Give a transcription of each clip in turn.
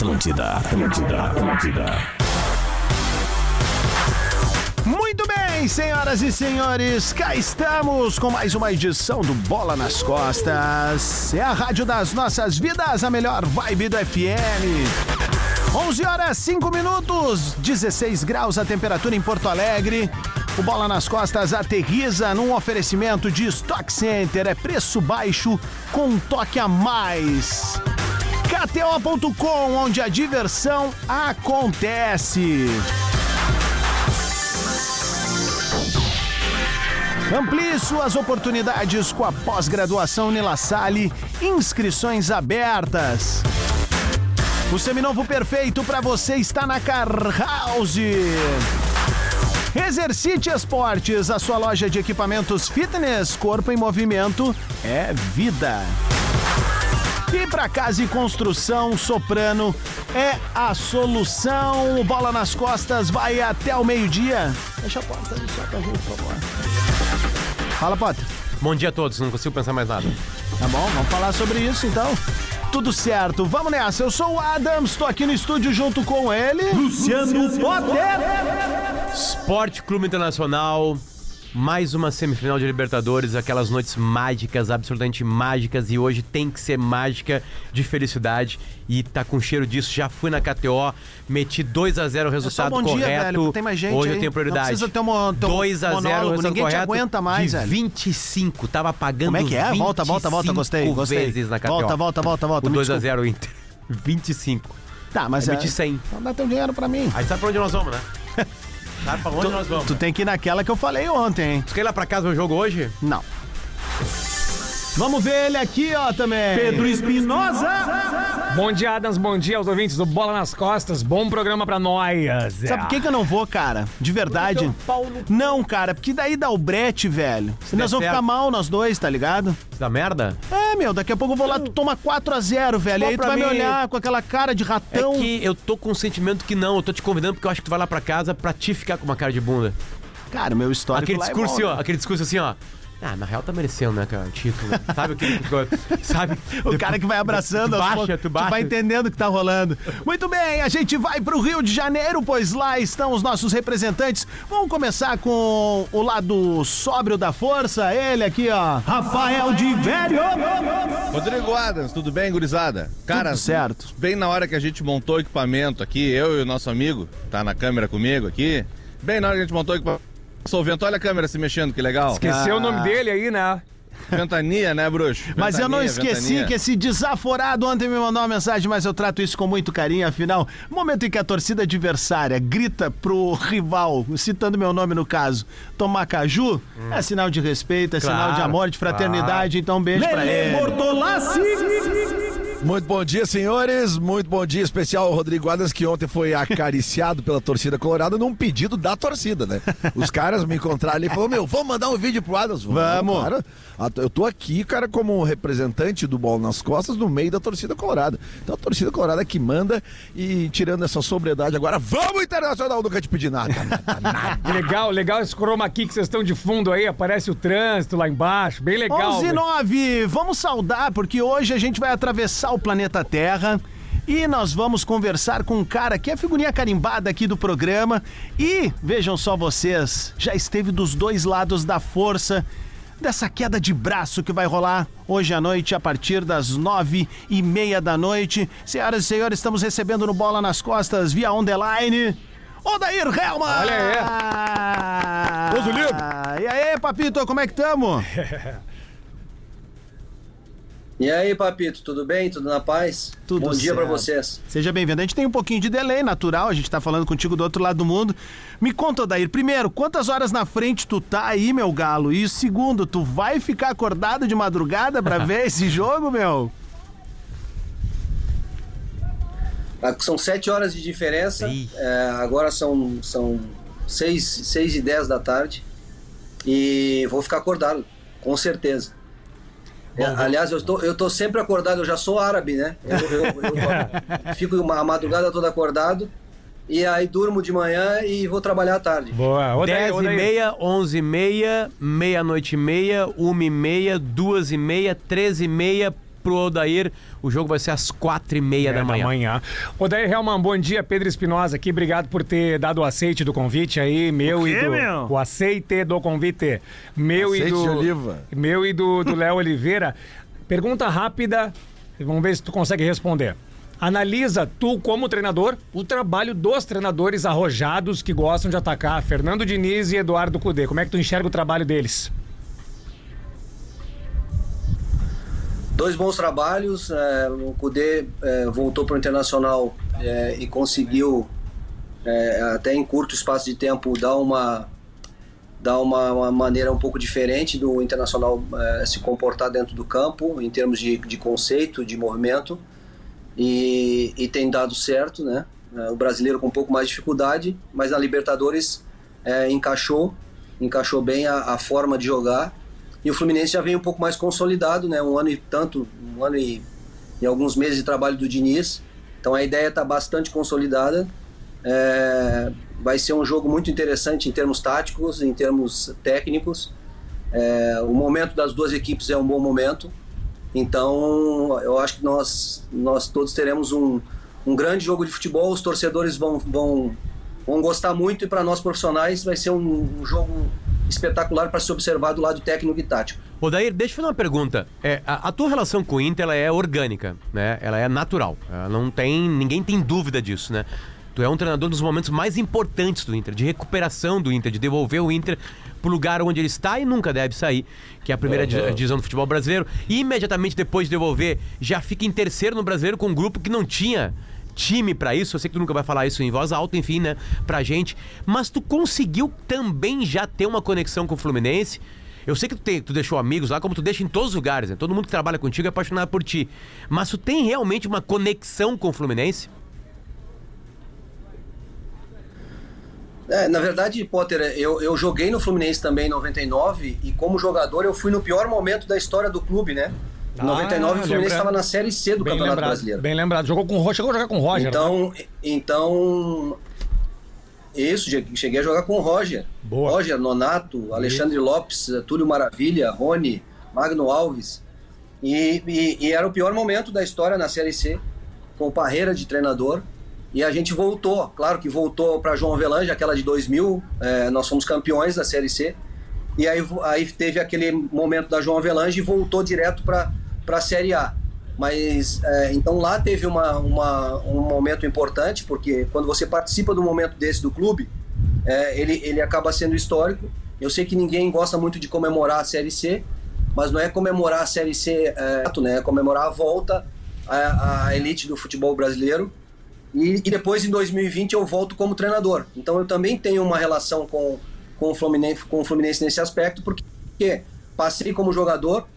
Atlântida, Atlântida, Atlântida. Muito bem, senhoras e senhores, cá estamos com mais uma edição do Bola nas Costas. É a rádio das nossas vidas, a melhor vibe do FM. 11 horas 5 minutos, 16 graus a temperatura em Porto Alegre. O Bola nas Costas aterriza num oferecimento de Stock Center. É preço baixo com um toque a mais. KTO.com, onde a diversão acontece. Amplie suas oportunidades com a pós-graduação Nila Salle. Inscrições abertas. O seminovo perfeito para você está na Car House. Exercite Esportes, a sua loja de equipamentos fitness, corpo em movimento é vida. E para casa e construção, Soprano é a solução. O Bola nas costas vai até o meio-dia. Deixa a porta ali só pra gente, por favor. Fala, Potter. Bom dia a todos, não consigo pensar mais nada. Tá bom, vamos falar sobre isso então. Tudo certo, vamos nessa. Eu sou o Adams, estou aqui no estúdio junto com ele. Luciano Potter. Esporte Clube Internacional, mais uma semifinal de Libertadores, aquelas noites mágicas, absolutamente mágicas, e hoje tem que ser mágica de felicidade. E tá com cheiro disso. Já fui na KTO, meti 2 a 0 o resultado bom dia, correto. velho, tem mais gente hoje aí. eu tenho prioridade. Não precisa ter um 2 a 0 o monólogo, resultado ninguém te correto. aguenta mais, de velho. 25, tava pagando Como é que é? Volta, volta, volta, 25 gostei, gostei. vezes na KTO. Volta, volta, volta, volta, O me 2 a desculpa. 0 Inter. 25. Tá, mas é. meti 100. Então dá teu dinheiro pra mim. Aí sabe pra onde nós vamos, né? Sabe pra onde nós vamos. Tu tem que ir naquela que eu falei ontem, hein? Tu quer ir lá pra casa ver o jogo hoje? Não. Vamos ver ele aqui, ó, também. Pedro Espinosa! Bom dia, Adams. Bom dia aos ouvintes do Bola nas Costas. Bom programa pra nós. Sabe por que, que eu não vou, cara? De verdade. Não, cara, porque daí dá o brete, velho. E nós vamos ficar certo. mal nós dois, tá ligado? Da merda? É, meu, daqui a pouco eu vou lá, tu toma 4x0, velho. Bom, aí tu pra vai me mim- olhar com aquela cara de ratão. É que eu tô com um sentimento que não. Eu tô te convidando porque eu acho que tu vai lá pra casa pra te ficar com uma cara de bunda. Cara, meu histórico aquele lá é discurso, bom, assim, ó. né? Aquele discurso assim, ó. Ah, na real tá merecendo, né, cara? Título. Sabe aquele. sabe? O cara que vai abraçando tu baixa, tu baixa. vai entendendo o que tá rolando. Muito bem, a gente vai pro Rio de Janeiro, pois lá estão os nossos representantes. Vamos começar com o lado sóbrio da força, ele aqui, ó, Rafael de Velho. Rodrigo Adams, tudo bem, gurizada? Cara, Tudo certo. bem na hora que a gente montou o equipamento aqui, eu e o nosso amigo, tá na câmera comigo aqui, bem na hora que a gente montou o equipamento, Sou o vento, olha a câmera se mexendo, que legal. Esqueceu o nome dele aí, né? Ventania, né, bruxo? Mas eu não Ventania, esqueci ventania. que esse desaforado ontem me mandou uma mensagem, mas eu trato isso com muito carinho, afinal, momento em que a torcida adversária grita pro rival, citando meu nome no caso, tomar caju, é sinal de respeito, é sinal Claro, de amor, de fraternidade, então um beijo pra ele. Muito bom dia, senhores. Muito bom dia especial ao Rodrigo Adams, que ontem foi acariciado pela torcida colorada num pedido da torcida, né? Os caras me encontraram ali e falaram: Meu, vamos mandar um vídeo pro Adams? Vamos. Cara, eu tô aqui, cara, como representante do bola nas costas, no meio da torcida colorada. Então a torcida colorada é que manda e tirando essa sobriedade agora, vamos internacional, nunca te pedi nada. nada, nada. Legal, legal esse chroma key que vocês estão de fundo aí. Aparece o trânsito lá embaixo. Bem legal. 11 e velho. 9, vamos saudar, porque hoje a gente vai atravessar o planeta Terra e nós vamos conversar com um cara que é figurinha carimbada aqui do programa e, vejam só vocês, já esteve dos dois lados da força dessa queda de braço que vai rolar hoje à noite a partir das nove e meia da noite. Senhoras e senhores, estamos recebendo no Bola nas Costas via On The Line... Odair Helman! Olha aí! Deus o livre. E aí, papito, como é que tamo? E aí, Papito, tudo bem? Tudo na paz? Tudo Bom dia pra certo. vocês. Seja bem-vindo. A gente tem um pouquinho de delay natural, a gente tá falando contigo do outro lado do mundo. Me conta, Odair, primeiro, quantas horas na frente tu tá aí, meu galo? E segundo, tu vai ficar acordado de madrugada pra ver esse jogo, meu? Ah, São sete horas de diferença. É, agora são, são seis, seis e dez da tarde. E vou ficar acordado, com certeza. É, aliás, eu tô, eu tô sempre acordado, eu já sou árabe, né? Eu, eu- eu fico uma- a madrugada toda acordado. E aí durmo de manhã e vou trabalhar à tarde. Boa. Odair, 10 e meia, 11 e meia, meia-noite e meia, 1 e meia, 2 e meia, 13 e meia, pro Odair, o jogo vai ser às quatro e meia É, da manhã. manhã. Ô, daí, Helman, bom dia. Pedro Espinosa aqui. Obrigado por ter dado o aceite do convite aí, meu O e quê, do. meu? O aceite do convite. Meu e Aceite do. de oliva. Meu e do do Léo Oliveira. Pergunta rápida. Vamos ver se tu consegue responder. Analisa tu, como treinador, o trabalho dos treinadores arrojados que gostam de atacar, Fernando Diniz e Eduardo Cudê. Como é que tu enxerga o trabalho deles? Dois bons trabalhos. é, o Cudê é, voltou para o Internacional é, e conseguiu, é, até em curto espaço de tempo, dar uma, dar uma, uma maneira um pouco diferente do Internacional é, se comportar dentro do campo, em termos de, de conceito, de movimento. E, e tem dado certo, né? É, o brasileiro com um pouco mais de dificuldade, mas na Libertadores encaixou, encaixou bem a, a forma de jogar. E o Fluminense já vem um pouco mais consolidado, né? Um ano e tanto, um ano e, e alguns meses de trabalho do Diniz. Então a ideia está bastante consolidada. É, vai ser um jogo muito interessante em termos táticos, em termos técnicos. É, o momento das duas equipes é um bom momento. Então eu acho que nós, nós todos teremos um, um grande jogo de futebol. Os torcedores vão, vão, vão gostar muito e para nós profissionais vai ser um, um jogo espetacular para se observar do lado técnico e tático. Odair, deixa eu fazer uma pergunta. É, a, a tua relação com o Inter ela é orgânica, né? Ela é natural. Ela não tem. ninguém tem dúvida disso, né? Tu é um treinador dos momentos mais importantes do Inter, de recuperação do Inter, de devolver o Inter pro lugar onde ele está e nunca deve sair, que é a primeira di- divisão do futebol brasileiro. E imediatamente depois de devolver, já fica em terceiro no brasileiro com um grupo que não tinha time pra isso. Eu sei que tu nunca vai falar isso em voz alta, enfim, né, pra gente, mas tu conseguiu também já ter uma conexão com o Fluminense. Eu sei que tu, tem- tu deixou amigos lá, como tu deixa em todos os lugares, né? Todo mundo que trabalha contigo é apaixonado por ti. Mas tu tem realmente uma conexão com o Fluminense? É, na verdade, Potter, eu, eu joguei no Fluminense também em 99 e como jogador eu fui no pior momento da história do clube, né? Em Ah, 99 o Fluminense estava na Série C do Bem Campeonato lembrado. Brasileiro. Bem lembrado. Jogou com o Roger, chegou a jogar com o Roger. né? Então, então isso, cheguei a jogar com o Roger. Boa. Roger, Nonato, Alexandre Lopes, Túlio Maravilha, Rony, Magno Alves. E, e- e era o pior momento da história na Série C, com o Parreira de treinador. E a gente voltou, claro que voltou para João Avelange, aquela de 2000, é, nós fomos campeões da Série C. E aí, aí teve aquele momento da João Avelange e voltou direto para a Série A. Mas é, então lá teve uma, uma- um momento importante, porque quando você participa do momento desse do clube, é, ele, ele acaba sendo histórico. Eu sei que ninguém gosta muito de comemorar a Série C, mas não é comemorar a Série C, é, né? é comemorar a volta à, à elite do futebol brasileiro. E, e depois, em 2020, eu volto como treinador. Então, eu também tenho uma relação com, com, o, Fluminense, com o Fluminense nesse aspecto, porque passei como jogador,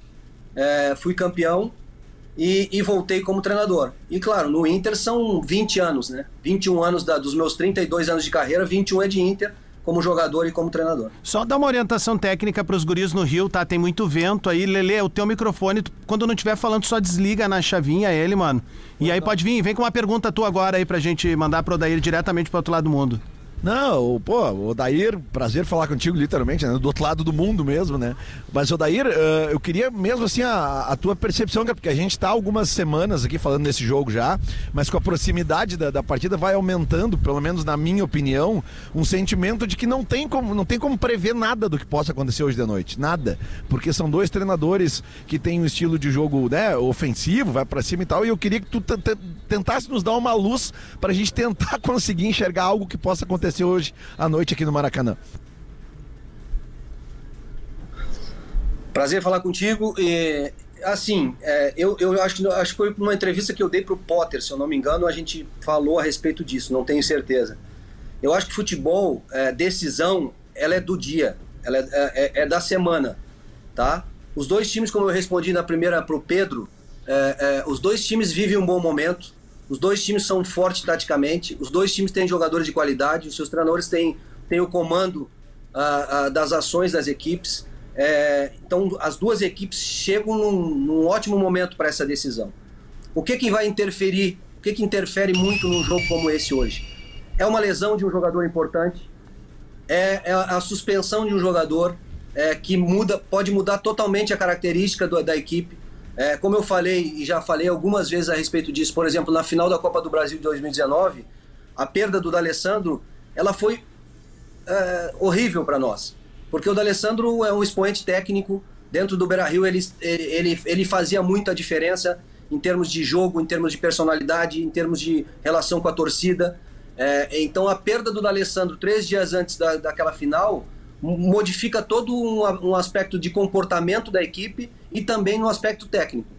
é, fui campeão e, e voltei como treinador. E, claro, no Inter são 20 anos, né? 21 anos da, dos meus 32 anos de carreira, 21 é de Inter como jogador e como treinador. Só dá uma orientação técnica pros guris no Rio, tá? Tem muito vento aí. Lele, o teu microfone, tu- quando não estiver falando, só desliga na chavinha ele, mano. E aí pode vir, vem com uma pergunta tua agora aí pra gente mandar pro Odair diretamente pro outro lado do mundo. Não, pô, o Dair, prazer falar contigo literalmente, né? Do outro lado do mundo mesmo, né? Mas, o Dair, eh, eu queria mesmo assim a, a tua percepção, porque a gente tá algumas semanas aqui falando desse jogo já, mas com a proximidade da, da partida vai aumentando, pelo menos na minha opinião, um sentimento de que não tem como, não tem como prever nada do que possa acontecer hoje de noite, nada. Porque são dois treinadores que têm um estilo de jogo, né, ofensivo, vai pra cima e tal, e eu queria que tu te- te- tentasse nos dar uma luz pra gente tentar conseguir enxergar algo que possa acontecer hoje à noite aqui no Maracanã. Prazer falar contigo. E, assim, é, eu, eu acho, que- acho que foi numa entrevista que eu dei pro Potter, se eu não me engano, a gente falou a respeito disso, não tenho certeza. Eu acho que futebol, é, decisão, ela é do dia, ela é, é- é da semana, tá? Os dois times, como eu respondi na primeira pro Pedro, é, é, os dois times vivem um bom momento, os dois times são fortes taticamente, os dois times têm jogadores de qualidade, os seus treinadores têm, têm o comando ah, ah, das ações das equipes. É, então, as duas equipes chegam num, num ótimo momento para essa decisão. O que, que vai interferir? O que, que interfere muito num jogo como esse hoje? É uma lesão de um jogador importante, é, é a suspensão de um jogador é, que muda, pode mudar totalmente a característica do- da equipe. É, como eu falei e já falei algumas vezes a respeito disso, por exemplo, na final da Copa do Brasil de 2019, a perda do D'Alessandro, ela foi é, horrível para nós. Porque o D'Alessandro é um expoente técnico, dentro do Beira-Rio ele, ele, ele fazia muita diferença em termos de jogo, em termos de personalidade, em termos de relação com a torcida. É, então a perda do D'Alessandro três dias antes da, daquela final modifica todo um, um, aspecto de comportamento da equipe e também no aspecto técnico.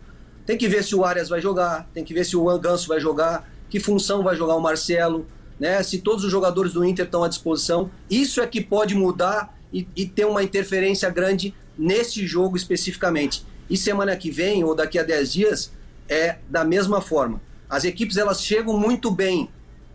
Tem que ver se o Arias vai jogar, tem que ver se o Ganso vai jogar, que função vai jogar o Marcelo, né? se todos os jogadores do Inter estão à disposição. Isso é que pode mudar e, e ter uma interferência grande nesse jogo especificamente. E semana que vem, ou daqui a 10 dias, é da mesma forma. As equipes elas chegam muito bem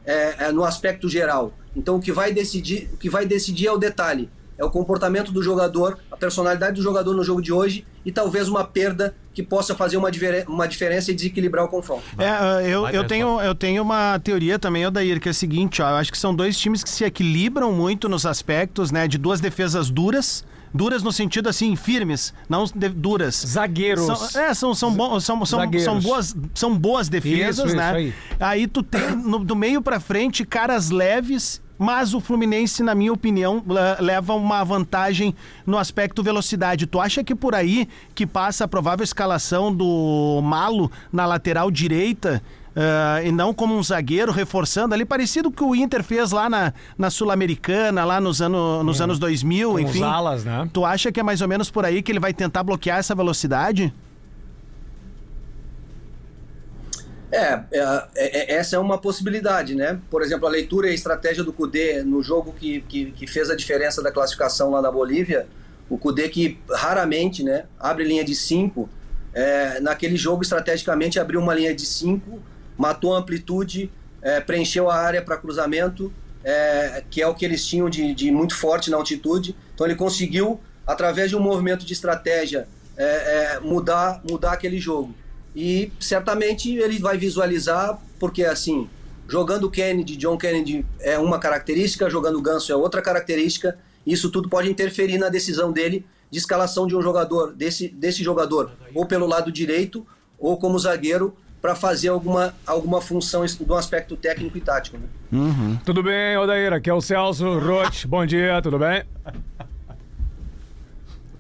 é, é, no aspecto geral. Então o que vai decidir, o que vai decidir é o detalhe é o comportamento do jogador, a personalidade do jogador no jogo de hoje e talvez uma perda que possa fazer uma, uma diferença e desequilibrar o confronto. É, eu, eu, tenho, eu tenho uma teoria também, Odair, que é a seguinte, ó, eu acho que são dois times que se equilibram muito nos aspectos, né, de duas defesas duras, duras no sentido assim, firmes, não de, duras. Zagueiros. São, é, são, são, bo, são, são, são, boas, são boas defesas, isso, né? Isso aí. aí tu tem no, do meio para frente caras leves mas o Fluminense, na minha opinião, leva uma vantagem no aspecto velocidade. Tu acha que por aí que passa a provável escalação do Malo na lateral direita? Uh, e não como um zagueiro reforçando ali, parecido com o que o Inter fez lá na, na Sul-Americana, lá nos, ano, nos hum, anos 2000, enfim. Os alas, né? Tu acha que é mais ou menos por aí que ele vai tentar bloquear essa velocidade? É, é, é, é, essa é uma possibilidade, né? Por exemplo, a leitura e a estratégia do Cudê no jogo que, que, que, fez a diferença da classificação lá na Bolívia, o Cudê que raramente né, abre linha de 5, é, naquele jogo estrategicamente abriu uma linha de 5, matou a amplitude, é, preencheu a área para cruzamento, é, que é o que eles tinham de, de, muito forte na altitude. Então ele conseguiu, através de um movimento de estratégia, mudar, mudar aquele jogo. E certamente ele vai visualizar, porque assim, jogando Kennedy, John Kennedy é uma característica, jogando Ganso é outra característica. Isso tudo pode interferir na decisão dele de escalação de um jogador, desse, desse jogador, ou pelo lado direito, ou como zagueiro, para fazer alguma, alguma função do aspecto técnico e tático. Né? Uhum. Tudo bem, Odair? Aqui é o Celso Roth. Bom dia, tudo bem?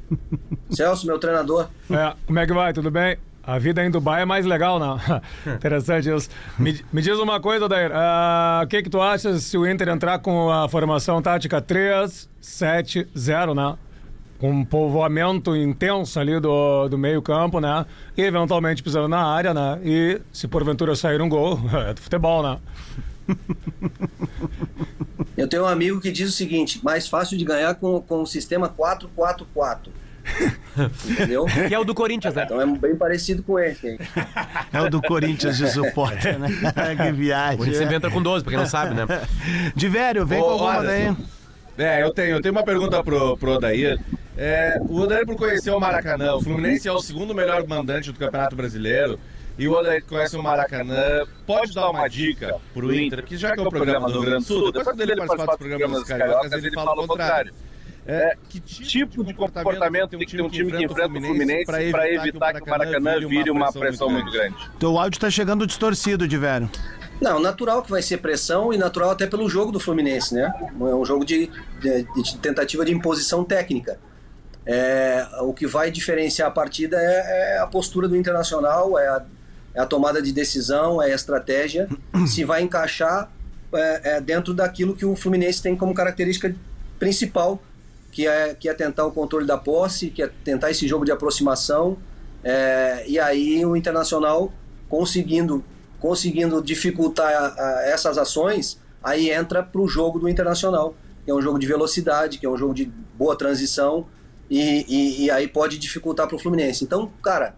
Celso, meu treinador. É, como é que vai? Tudo bem? A vida em Dubai é mais legal, não? Interessante isso. Me, me, diz uma coisa, Dair. Uh, o que, que tu achas se o Inter entrar com a formação tática 3-7-0, né? Com um povoamento intenso ali do, do meio-campo, né? E eventualmente pisando na área, né? E se porventura sair um gol, é do futebol, né? Eu tenho um amigo que diz o seguinte: mais fácil de ganhar com, com o sistema 4-4-4. Entendeu? Que é o do Corinthians, né? Então é bem parecido com esse. Hein? É o do Corinthians de suporte, né? que viagem. O Corinthians sempre entra com 12, pra quem não sabe, né? De velho, vem Ô, com alguma daí. É, eu tenho, eu tenho uma pergunta pro, pro Odair. É, o Odair, por conhecer o Maracanã, o Fluminense é o segundo melhor mandante do Campeonato Brasileiro. E o Odair conhece o Maracanã, pode dar uma dica pro Inter, que já que é o programa do Rio Grande do Sul, depois quando ele participar dos programas cariocas, ele fala o contrário. É, que tipo, tipo de comportamento tem que ter um time que enfrenta o Fluminense para evitar, evitar que o Maracanã vire uma pressão muito grande? Teu áudio está chegando distorcido, de velho. Não, natural que vai ser pressão e natural até pelo jogo do Fluminense, né? É um jogo de, de, de tentativa de imposição técnica. É, o que vai diferenciar a partida é, é a postura do Internacional, é a, é a, tomada de decisão, é a estratégia, se vai encaixar é, é dentro daquilo que o Fluminense tem como característica principal, que é, que é tentar o controle da posse, que é tentar esse jogo de aproximação. É, e aí o Internacional conseguindo, conseguindo dificultar a, a essas ações, aí entra para o jogo do Internacional, que é um jogo de velocidade, que é um jogo de boa transição, e, e, e aí pode dificultar para o Fluminense. Então, cara,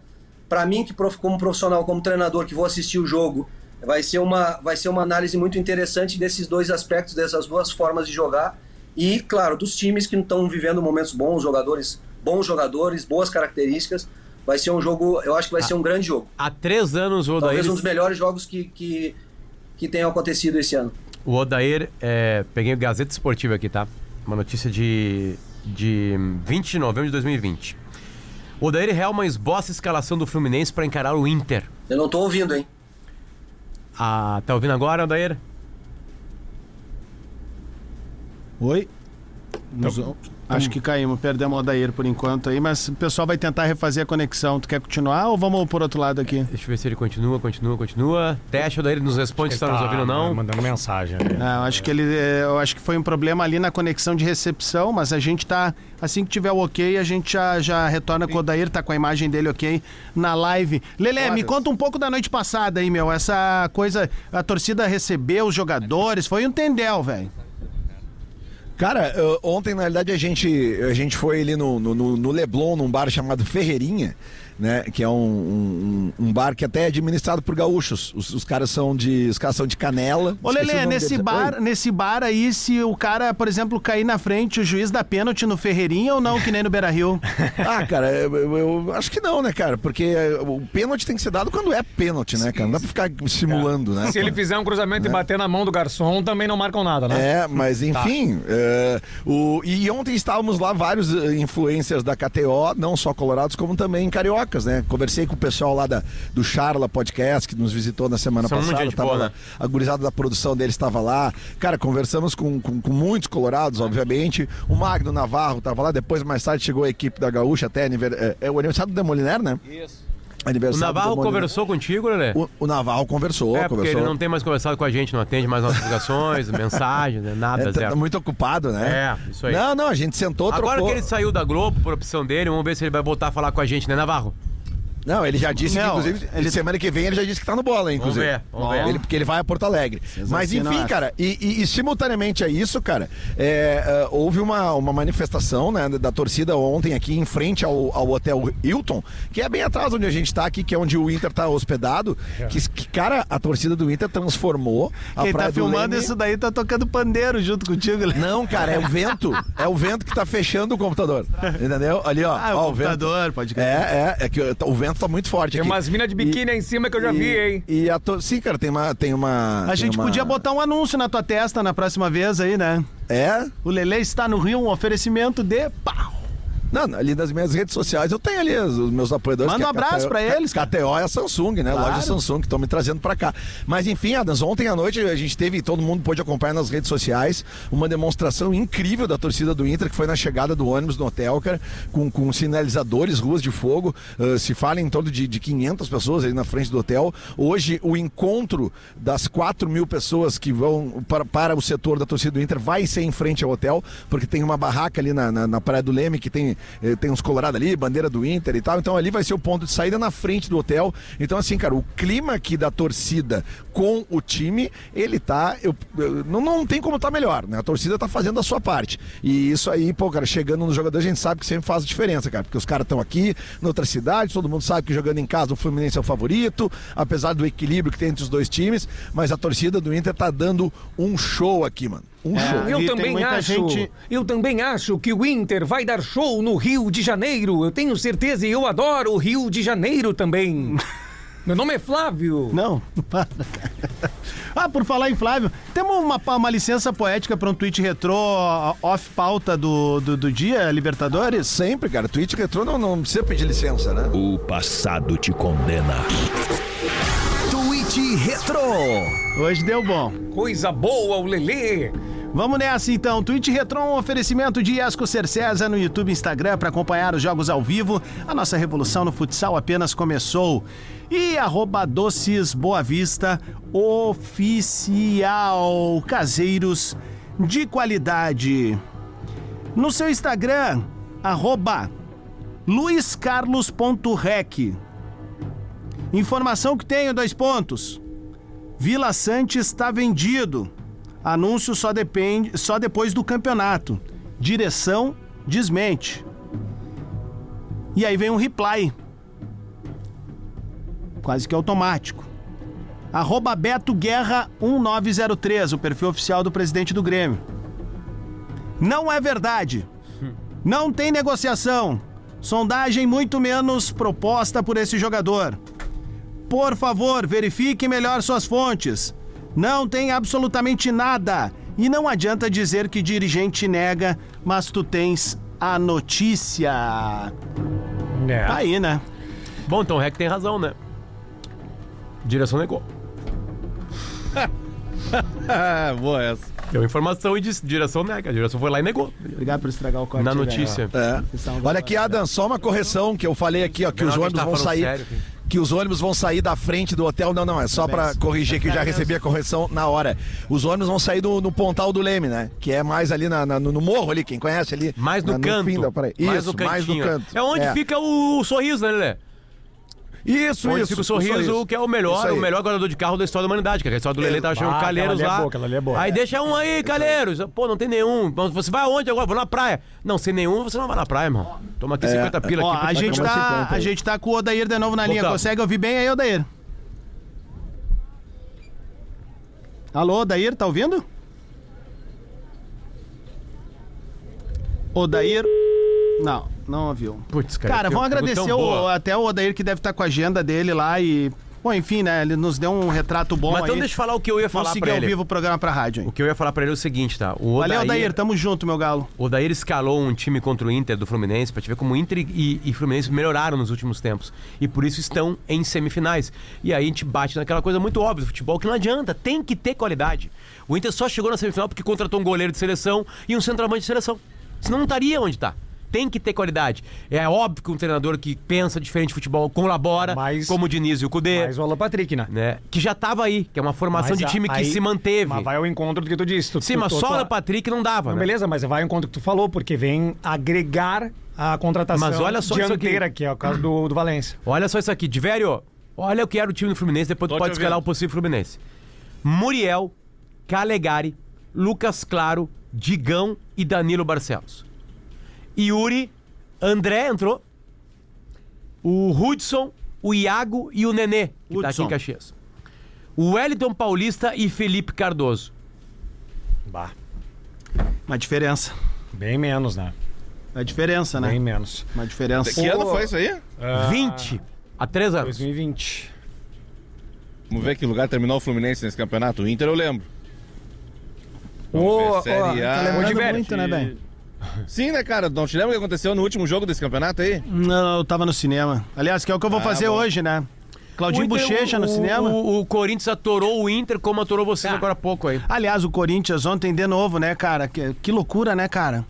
para mim, que como profissional, como treinador, que vou assistir o jogo, vai ser uma, vai ser uma análise muito interessante desses dois aspectos, dessas duas formas de jogar e, claro, dos times que estão vivendo momentos bons, jogadores, bons jogadores, boas características. Vai ser um jogo, eu acho que vai ah, ser um grande jogo. Há três anos o Odair. Talvez um dos melhores jogos que, que, que tenham acontecido esse ano. O Odair, é, peguei o Gazeta Esportiva aqui, tá? Uma notícia de, de 20 de novembro de 2020. O Odair Helman esboça a escalação do Fluminense pra encarar o Inter. Eu não tô ouvindo, hein? Ah, tá ouvindo agora, Odair? Oi? Nos- Acho que caímos, perdemos o Odair por enquanto aí, mas o pessoal vai tentar refazer a conexão. Tu quer continuar ou vamos por outro lado aqui? Deixa eu ver se ele continua, continua, continua. Teste, o Odair nos responde se tá nos ouvindo ou não. Mandando mensagem ali. É, eu acho que ele, é, eu acho que foi um problema ali na conexão de recepção, mas a gente tá, assim que tiver o ok, a gente já, já retorna com o Odair, tá com a imagem dele ok na live. Lele, me conta um pouco da noite passada aí, meu, essa coisa, a torcida recebeu os jogadores, foi um tendel, velho. Cara, ontem, na realidade, a gente, a gente foi ali no, no- no Leblon, num bar chamado Ferreirinha, né? Que é um, um, um bar que até é administrado por gaúchos. Os, os caras são de. Os caras são de canela. Ô, nome nesse deles. bar, Oi? nesse bar aí, se o cara, por exemplo, cair na frente, o juiz dá pênalti no Ferreirinha ou não, que nem no Beira Rio? Ah, cara, eu, eu- eu acho que não, né, cara? Porque o pênalti tem que ser dado quando é pênalti, né, cara? Não dá pra ficar simulando, né? Se ele fizer um cruzamento e bater na mão do garçom, também não marcam nada, né? É, mas enfim. é, o, e ontem estávamos lá vários eh, influencers da KTO, não só colorados, como também cariocas, né? Conversei com o pessoal lá da, do Charla Podcast, que nos visitou na semana São passada. tava boa, né? A gurizada da produção dele estava lá. Cara, conversamos com, com, com muitos colorados, obviamente. O Magno Navarro estava lá, depois mais tarde chegou a equipe da Gaúcha, até é, é o aniversário do Demoliner, né? Isso. O Aniversário Navarro do Demoliner. conversou contigo, Lelê? O, o Navarro conversou, É, porque conversou. ele não tem mais conversado com a gente, não atende mais nossas ligações, mensagens, né? nada, É, tá muito ocupado, né? É, isso aí. Não, não, a gente sentou, Agora trocou. que ele saiu da Globo, por opção dele, vamos ver se ele vai voltar a falar com a gente, né, Navarro? Não, ele já disse Não, que, inclusive, ele- semana que vem ele já disse que tá no bola, hein, Vamos inclusive. ver, vamos ver. Ele, porque ele vai a Porto Alegre. Mas enfim, cara, e, e- e simultaneamente a isso, cara, é, é, houve uma, uma manifestação né, da torcida ontem aqui em frente ao, ao Hotel Hilton, que é bem atrás onde a gente tá aqui, que é onde o Inter tá hospedado. Que, que, cara, a torcida do Inter transformou a Quem Praia tá do filmando Leme- isso daí tá tocando pandeiro junto contigo, Lele. Não, cara, é o vento. É o vento que tá fechando o computador. Entendeu? Ali, ó. Ah, o ó, computador, vento. pode crer. É, é, é que o vento tá muito forte Tem aqui. umas minas de biquíni aí em cima que eu já E- vi, hein? E a to... Sim, cara, tem uma. Tem uma A tem gente uma- podia botar um anúncio na tua testa na próxima vez aí, né? É? O Lele está no Rio, um oferecimento de pau. Não, ali nas minhas redes sociais eu tenho ali os, meus apoiadores. Manda que um é abraço pra eles, cara. KTO é a Samsung, né? Claro. Loja Samsung, que estão me trazendo pra cá. Mas enfim, Adams, ontem à noite a gente teve, todo mundo pôde acompanhar nas redes sociais, uma demonstração incrível da torcida do Inter, que foi na chegada do ônibus no hotel, cara, com, com sinalizadores, ruas de fogo. Ah, se fala em torno de, de 500 pessoas ali na frente do hotel. Hoje, o encontro das 4 mil pessoas que vão para, para o setor da torcida do Inter vai ser em frente ao hotel, porque tem uma barraca ali na, na, na Praia do Leme que tem, tem uns colorados ali, bandeira do Inter e tal. Então ali vai ser o ponto de saída na frente do hotel. Então, assim, cara, o clima aqui da torcida com o time, ele tá. Eu, eu- não, não tem como tá melhor, né? A torcida tá fazendo a sua parte. E isso aí, pô, cara, chegando no jogador, a gente sabe que sempre faz diferença, cara. Porque os caras estão aqui, na outra cidade, todo mundo sabe que jogando em casa o Fluminense é o favorito, apesar do equilíbrio que tem entre os dois times, mas a torcida do Inter tá dando um show aqui, mano. Um É. show. Eu também acho. gente- Eu também acho que o Inter vai dar show no Rio de Janeiro. Eu tenho certeza e eu adoro o Rio de Janeiro também. Meu nome é Flávio. Não, para. Ah, por falar em Flávio, temos uma, uma licença poética para um tweet retrô off pauta do, do, do dia, Libertadores? Sempre, cara. Twitch retrô não, não precisa pedir licença, né? O passado te condena. Tweet Retro. Hoje deu bom. Coisa boa, o Lelê. Vamos nessa então. Twitch Retron, um oferecimento de Iasco Cercesa no YouTube e Instagram para acompanhar os jogos ao vivo. A nossa revolução no futsal apenas começou. E arroba Doces Boa Vista Oficial. Caseiros de qualidade. No seu Instagram, arroba luiscarlos.rec. Informação que tenho, dois pontos. Vila Sante está vendido. Anúncio só depende, só depois do campeonato. Direção desmente. E aí vem um reply. Quase que automático. Arroba Beto Guerra 1903, o perfil oficial do presidente do Grêmio. Não é verdade. Não tem negociação. Sondagem muito menos proposta por esse jogador. Por favor, verifique melhor suas fontes. Não tem absolutamente nada. E não adianta dizer que dirigente nega, mas tu tens a notícia. É. Tá aí, né? Bom, então o Rec tem razão, né? Direção negou. Boa essa. Deu informação e disse, direção nega. A direção foi lá e negou. Obrigado por estragar o corte. Na velho. notícia. É. Olha aqui, Adam, só uma correção que eu falei aqui, ó, que os a gente ônibus tá vão falando sair. sério aqui. Que os ônibus vão sair da frente do hotel. Não, não, é só pra corrigir que eu já recebi a correção na hora. Os ônibus vão sair do, no Pontal do Leme, né? Que é mais ali na- na- no, no morro ali, quem conhece ali. Mais no na- canto. fim da mais Isso, no mais no canto. É onde fica o, o sorriso, né, Lelê? Isso, Onde isso. fica o sorriso, que é o melhor, o melhor guardador de carro da história da humanidade. Que a história do Lelê tava chamando Ah, Calheiros aquela ali é lá. boa, é boa. Aí É. deixa um aí, Calheiros. Pô, não tem nenhum. Você vai aonde agora? Vou na praia. Não, sem nenhum, você não vai na praia, irmão. Toma aqui 50 pila Ó, aqui. a te gente, tá, 50 a gente tá com o Odair de novo na linha. Consegue ouvir bem aí, Odair? Alô, Odair, tá ouvindo? Odair. Não, não ouviu. Putz, cara. Cara, que vamos agradecer o- até o Odair que deve estar com a agenda dele lá e. Bom, enfim, né? Ele nos deu um retrato bom Mas aí. então deixa eu falar o que eu ia falar seguir pra ao ele. vivo o programa pra rádio. O Hein? que eu ia falar pra ele é o seguinte, tá? O Valeu, Odair, Odair. Tamo junto, meu galo. o Odair escalou um time contra o Inter do Fluminense pra te ver como o Inter e, e Fluminense melhoraram nos últimos tempos. E por isso estão em semifinais. E aí a gente bate naquela coisa muito óbvia do futebol que não adianta, tem que ter qualidade. O Inter só chegou na semifinal porque contratou um goleiro de seleção e um centroavante de seleção. Senão não estaria onde tá. Tem que ter qualidade. É óbvio que um treinador que pensa diferente de futebol colabora, Mas- como o Diniz e o Cudê. Mais o Alan Patrick, né? Né? Que já tava aí, que é uma formação Mas de a- time que aí- se manteve. Mas vai ao encontro do que tu disse. Tu, Sim, tu- mas tu- só tu- o Patrick não dava, Não, né? Beleza, mas vai ao encontro do que tu falou, porque vem agregar a contratação Mas olha só isso dianteira, aqui. que é o caso do, do Valência. Olha só isso aqui, Divério. Olha o que era o time do Fluminense, depois tu Tô te pode escalar o possível Fluminense. Muriel, Calegari, Lucas Claro, Digão e Danilo Barcelos. Yuri, André entrou. O Hudson, o Iago e o Nenê, que tá aqui Hudson. em Caxias. O Wellington Paulista e Felipe Cardoso. Bah, Uma diferença. bem menos, né? Uma diferença, né? Bem menos. Uma diferença. Que ano foi isso aí? Ah, 20 há 3 anos. 2020. Vamos ver que lugar terminou o Fluminense nesse campeonato. O Inter eu lembro. Ô, Vamos ver, ô, Série A. tá lembrando muito, né, bem? Sim, né, cara? Não te lembra o que aconteceu no último jogo desse campeonato aí? Não, eu tava no cinema. Aliás, que é o que eu vou Ah, fazer bom. hoje, né? Claudinho Inter- Bochecha no o- cinema. O, o Corinthians atorou o Inter como atorou vocês Ah. agora há pouco aí. Aliás, o Corinthians ontem de novo, né, cara? Que, que loucura, né, cara?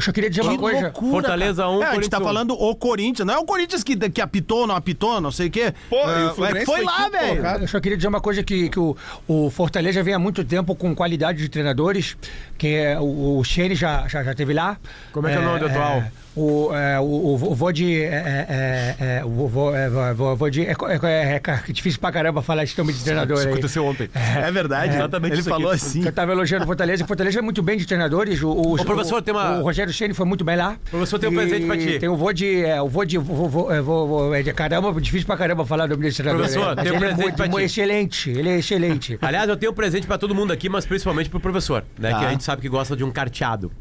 Eu só queria dizer uma Que coisa. loucura, Fortaleza cara. um, é, a gente tá falando o Corinthians. Não é o Corinthians que, que apitou, não apitou, não sei o quê. Pô, o Ah, é foi, foi lá, quinto velho. Eu só queria dizer uma coisa que, que o, o Fortaleza vem há muito tempo com qualidade de treinadores, que é, o, o Xene já, já, já teve lá. Como é que é o nome do atual? O, é, o, o, o vô de. É, é, é, o vô, é, vô- vô de. É, é, é, difícil pra caramba falar esse nome de treinador Isso aí. aconteceu ontem. É verdade. exatamente Ele falou aqui. assim. Eu tava elogiando o Fortaleza. O Fortaleza é muito bem de treinadores. O, o, Ô, professor, o, tem uma- o Rogério Ceni foi muito bem lá. Professor, tem um presente pra ti. Tem o vô de. É, o vô de. é, vô- vô- é de caramba, difícil pra caramba falar o nome desse treinador. Professor, tem um é presente muito, pra ti. excelente. Ele é excelente. Aliás, eu tenho um presente pra todo mundo aqui, mas principalmente pro professor, né? Tá. Que a gente sabe que gosta de um carteado.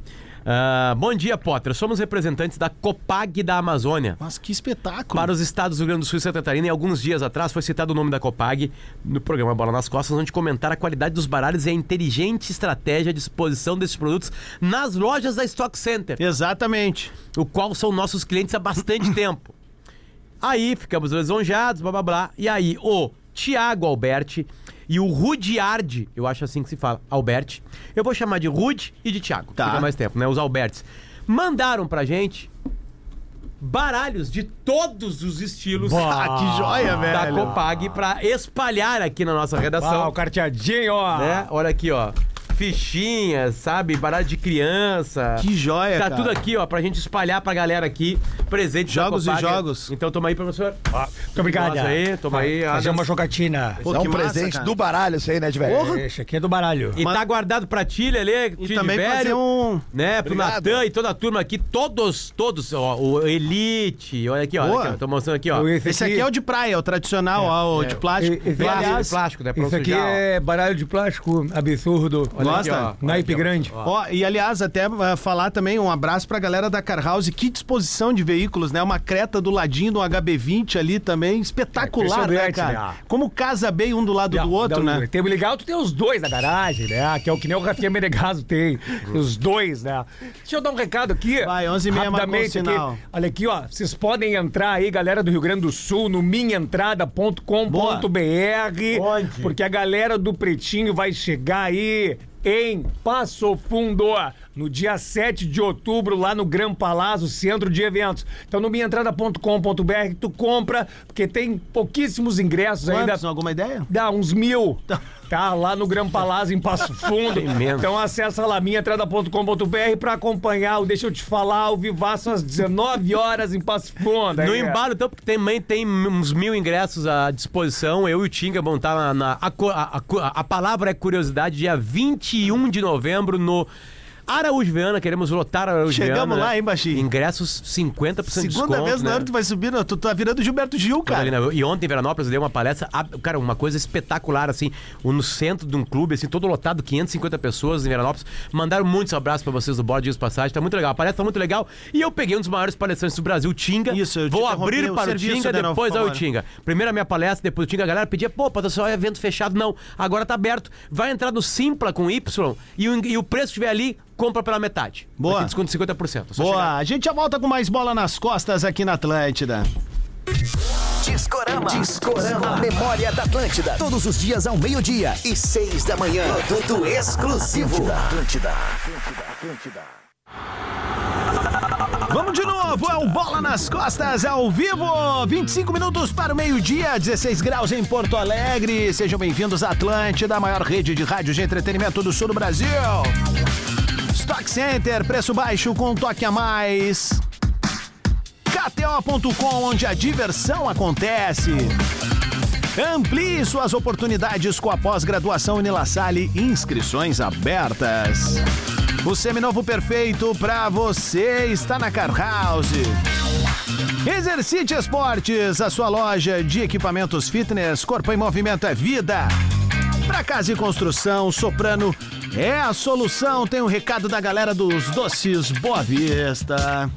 Ah, bom dia, Potter. Somos representantes da Copag da Amazônia. Nossa, que espetáculo. Para os estados do Rio Grande do Sul e Santa Catarina, e alguns dias atrás foi citado o nome da Copag no programa Bola nas Costas, onde comentaram a qualidade dos baralhos e a inteligente estratégia de exposição desses produtos nas lojas da Stock Center. Exatamente. o qual são nossos clientes há bastante tempo. Aí ficamos lisonjeados, blá blá blá. E aí o Tiago Alberti e o Rudiardi, eu acho assim que se fala, Alberti. Eu vou chamar de Rud e de Tiago, Tá. fica mais tempo, né? Os Albertes. Mandaram pra gente baralhos de todos os estilos Ah, que joia, da velho. Copag pra espalhar aqui na nossa redação. Ah, o carteadinho, ó. né? Olha aqui, ó. Fichinhas, sabe? Baralho de criança. Que joia, Tá cara. tudo aqui, ó, pra gente espalhar pra galera aqui. Presente da Jogos e jogos. Então toma aí, professor. Muito obrigado. Toma aí, toma aí, Fazer Adams. uma jogatina. Pô, é um que massa, presente cara. do baralho isso aí, né, de velho? Esse aqui é do baralho. E Mas- tá guardado pra ti, Lelê, E também fazer um. né? Pro Obrigado. Natan e toda a turma aqui, todos, todos, ó, o Elite, olha aqui, ó, Boa. olha aqui, ó, tô mostrando aqui, ó. Esse aqui é o de praia, o tradicional, ó, o de plástico. E- e- E, aliás, plástico, né? Pra Isso não aqui sujar, ó. é baralho de plástico absurdo. Olha Gosta? Naipe grande. Ó, e aliás, até ah, falar também um abraço pra galera da Car House. Que disposição de veículos, né? Uma creta do ladinho do HB20 ali também. Espetacular, né, impressionante, cara? né? Como casa bem um do lado do outro, né? Tem legal, tu tem os dois na garagem, né? Que é o que nem o Rafinha Menegaso tem. Os dois, né? Deixa eu dar um recado aqui. Vai, 11h30 marcou o sinal. aqui. Olha aqui, ó. Vocês podem entrar aí, galera do Rio Grande do Sul, no minhaentrada.com.br. Onde? Porque a galera do Pretinho vai chegar aí em Passo Fundo, no dia 7 de outubro, lá no Gran Palazzo, centro de eventos. Então, no minhaentrada.com.br, tu compra, porque tem pouquíssimos ingressos ainda. Quantos? Alguma ideia? Dá uns mil. Tá lá no Gran Palazzo, em Passo Fundo. Então acessa lá minhaentrada.com.br pra acompanhar o Deixa Eu Te Falar, o Vivaço às 19 horas em Passo Fundo. No Aí, embalo, então, porque também tem uns mil ingressos à disposição. Eu e o Tinga vão estar na. na- a, a- a- a palavra é curiosidade, dia 21 de novembro no. Araújo Viana, queremos lotar Araújo Chegamos Viana, né? lá, hein, Baixinho? Ingressos 50% de Segunda desconto, vez no né? ano tu vai subir, tu tá virando Gilberto Gil, cara. E ontem em Veranópolis eu dei uma palestra, cara, uma coisa espetacular, assim, no centro de um clube, assim, todo lotado, 550 pessoas em Veranópolis. Mandaram muitos abraços pra vocês do Borde Dias Passagem, tá muito legal. A palestra tá muito legal. E eu peguei um dos maiores palestrantes do Brasil, Tinga. Isso, eu Vou abrir o para o Tinga, de depois ao. Tinga. Primeiro a minha palestra, depois o Tinga. A galera pedia, pô, pode só evento fechado. Não, agora tá aberto. Vai entrar no Simpla com Y e o, e o preço que estiver ali, compra pela metade. Boa. Desconto de 50%. Só Boa, chegar. a gente já volta com mais bola nas costas aqui na Atlântida. Discorama. Discorama. Memória da Atlântida. Todos os dias ao meio-dia e seis da manhã. Produto exclusivo. Atlântida. Atlântida. Atlântida. Vamos de novo, é o Bola nas Costas ao vivo. 25 minutos para o meio-dia, 16 graus em Porto Alegre. Sejam bem-vindos à Atlântida, a maior rede de rádios de entretenimento do sul do Brasil. Stock Center, preço baixo com um toque a mais. KTO.com, onde a diversão acontece. Amplie suas oportunidades com a pós-graduação Unilassalle, inscrições abertas. O seminovo perfeito para você está na Car House. Exercite Esportes, a sua loja de equipamentos fitness, corpo em movimento é vida. Para casa e construção, Soprano é a solução. Tem um recado da galera dos Doces Boa Vista.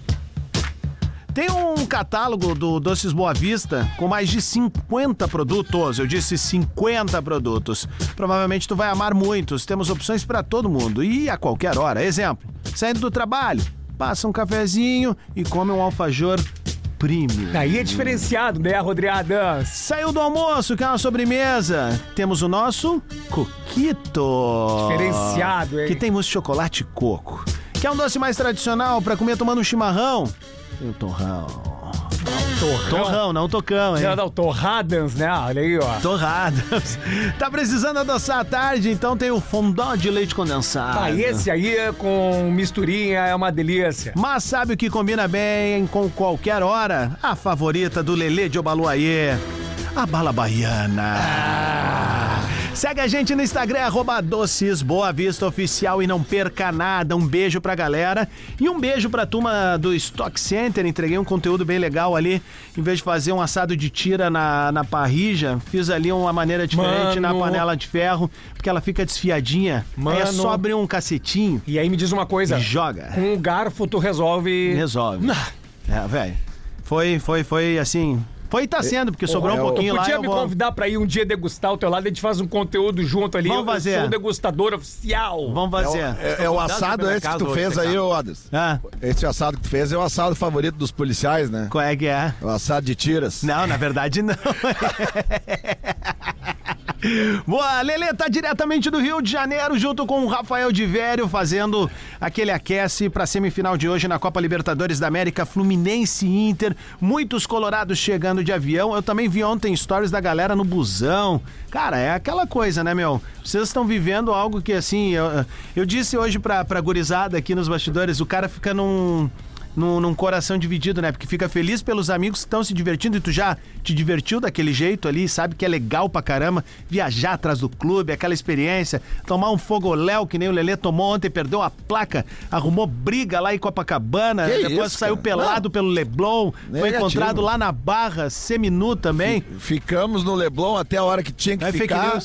Tem um catálogo do Doces Boa Vista com mais de 50 produtos. Eu disse 50 produtos. Provavelmente tu vai amar muitos. Temos opções para todo mundo e a qualquer hora. Exemplo: saindo do trabalho, passa um cafezinho e come um alfajor Aí é diferenciado, né, Rodriadas? Saiu do almoço, que é uma sobremesa. Temos o nosso coquito. Diferenciado, hein? Que tem mousse de chocolate e coco. Que é um doce mais tradicional para comer tomando um chimarrão. Tem o torrão. Torrão, não tocão, hein? Não, não, torradans, né? Olha aí, ó. Torradas. Tá precisando adoçar a tarde? Então tem o fondant de leite condensado. Ah, esse aí com misturinha é uma delícia. Mas sabe o que combina bem com qualquer hora? A favorita do Lelê de Obaluayê. A bala baiana. Segue a gente no Instagram, arroba Doces Boa Vista Oficial e não perca nada. Um beijo pra galera e um beijo pra turma do Stock Center. Entreguei um conteúdo bem legal ali. Em vez de fazer um assado de tira na, na parrija, fiz ali uma maneira diferente na Mano. panela de ferro, porque ela fica desfiadinha. Aí é Mano. só abrir um cacetinho E aí me diz uma coisa. e joga. Com um garfo tu resolve. Resolve. É, velho. Foi, foi, foi assim. Foi e tá sendo, porque sobrou um eu- pouquinho lá. Podia eu me vou- convidar pra ir um dia degustar o teu lado, a gente faz um conteúdo junto ali. Vamos Eu fazer. sou o degustador oficial. Vamos fazer. É, é o assado esse que tu fez aí, ô Odas. Ah, Esse assado que tu fez é o assado favorito dos policiais, né? qual é que é? O assado de tiras. Não, na verdade não. Boa, Lelê tá diretamente do Rio de Janeiro, junto com o Rafael de Vério, fazendo aquele aquece pra semifinal de hoje na Copa Libertadores da América, Fluminense e Inter. Muitos colorados chegando de avião. Eu também vi ontem stories da galera no busão. Cara, é aquela coisa, né, meu? Vocês estão vivendo algo que, assim, eu, eu disse hoje pra, pra gurizada aqui nos bastidores, o cara fica num num, num coração dividido, né? Porque fica feliz pelos amigos que estão se divertindo e tu já te divertiu daquele jeito ali, sabe que é legal pra caramba viajar atrás do clube, aquela experiência, tomar um fogoléu que nem o Lelê tomou ontem, perdeu a placa, arrumou briga lá em Copacabana, Que depois isso, saiu pelado pelo Leblon, foi Negativo. encontrado lá na Barra, seminu também. Ficamos no Leblon até a hora que tinha que É ficar.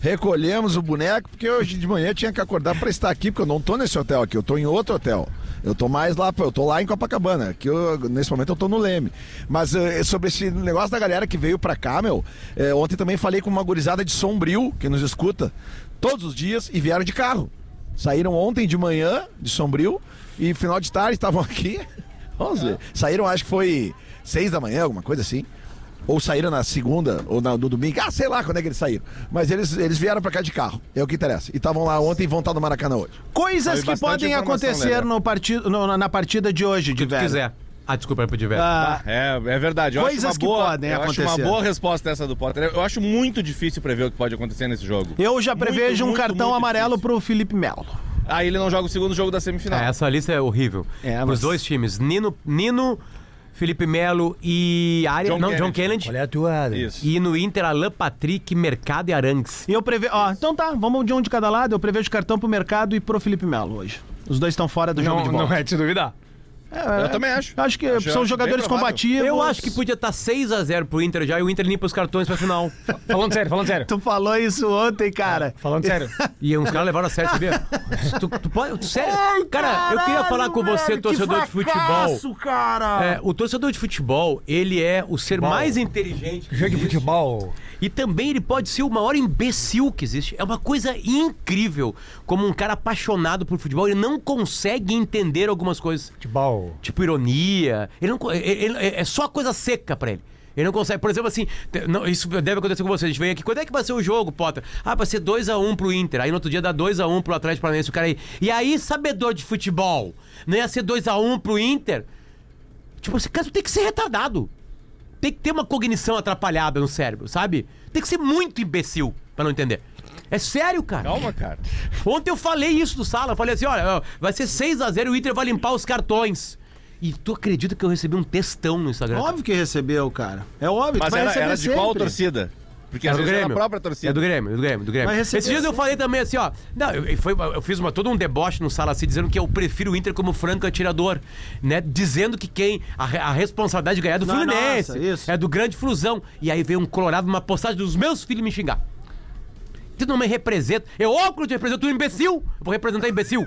recolhemos o boneco, porque hoje de manhã eu tinha que acordar pra estar aqui, porque eu não tô nesse hotel aqui, eu tô em outro hotel. Eu tô mais lá, eu tô lá em Copacabana. Aqui eu, nesse momento eu tô no Leme. Mas eh, sobre esse negócio da galera que veio pra cá, meu, eh, ontem também falei com uma gurizada de Sombrio, que nos escuta todos os dias, e vieram de carro. Saíram ontem de manhã, de Sombrio, e final de tarde estavam aqui. Vamos ver. Saíram, acho que foi seis da manhã, alguma coisa assim. Ou saíram na segunda, ou na- no domingo. Ah, sei lá quando é que eles saíram. Mas eles, eles vieram pra cá de carro. É o que interessa. E estavam lá ontem e vão estar no Maracanã hoje. Coisas que podem acontecer no partido, no- na partida de hoje, de Se tu quiser. Ah, desculpa, para tiver. Ah, É, é verdade. Eu Coisas acho uma que boa, podem eu acho acontecer. uma boa resposta essa do Potter. Eu acho muito difícil prever o que pode acontecer nesse jogo. eu já Muito, prevejo um muito, cartão muito amarelo difícil. pro Felipe Melo. Aí ele não joga o segundo jogo da semifinal. É, essa lista é horrível. É, Os mas- dois times. Nino, Nino Felipe Melo e Arias. John não, Kennedy. John Kennedy. Olha a tua. Isso. E no Inter, Alan Patrick, Mercado e Arangues. E eu prevejo. Ó, então tá, vamos de um de cada lado. Eu prevejo cartão pro mercado e pro Felipe Melo hoje. Os dois estão fora do jogo Não, de bola. não é de duvidar. É, Eu também acho. Acho que Acho- são jogadores combativos. Eu acho que podia estar 6x0 pro Inter já e o Inter limpa os cartões pra final. Falando sério, falando sério. Tu falou isso ontem, cara. Falando sério. E uns caras levaram a sério, sabia? Tu, tu pode. tu- sério? cara, eu queria falar com você, torcedor de futebol. cara. É, o torcedor de futebol, ele é o ser mais inteligente. que Jogo de existe. futebol. E também ele pode ser o maior imbecil que existe. É uma coisa incrível. Como um cara apaixonado por futebol, ele não consegue entender algumas coisas. Futebol. Tipo ironia. Ele não, ele- ele- é só coisa seca pra ele. Ele não consegue, por exemplo, assim, não, isso deve acontecer com você. A gente vem aqui, quando é que vai ser o jogo, Potter? Ah, vai ser 2x1 pro Inter. Aí no outro dia dá 2x1 pro Atlético Paranaense. O cara aí. E aí, sabedor de futebol, não ia ser 2x1 pro Inter? Tipo, esse cara tem que ser retardado. Tem que ter uma cognição atrapalhada no cérebro, sabe? Tem que ser muito imbecil pra não entender. É sério, cara. Calma, cara. Ontem eu falei isso no sala. Eu falei assim: olha, vai ser 6x0 e o Inter vai limpar os cartões. E tu acredita que eu recebi um textão no Instagram? Óbvio que recebeu, cara. É óbvio. Mas era, era de qual torcida? Porque É às do vezes é Grêmio. da própria torcida. É do Grêmio, do Grêmio, do Grêmio. Esses dias eu falei também assim, ó. Não, eu, foi, eu fiz uma, todo um deboche no sala assim, dizendo que eu prefiro o Inter como franco atirador, né? Dizendo que quem. A, a responsabilidade de ganhar é do Não, Fluminense. nossa, isso. É do grande Flusão. E aí veio um colorado numa postagem dos meus filhos me xingar. Tu não me representa. Eu, que eu te represento, tu é um imbecil. Eu vou representar imbecil.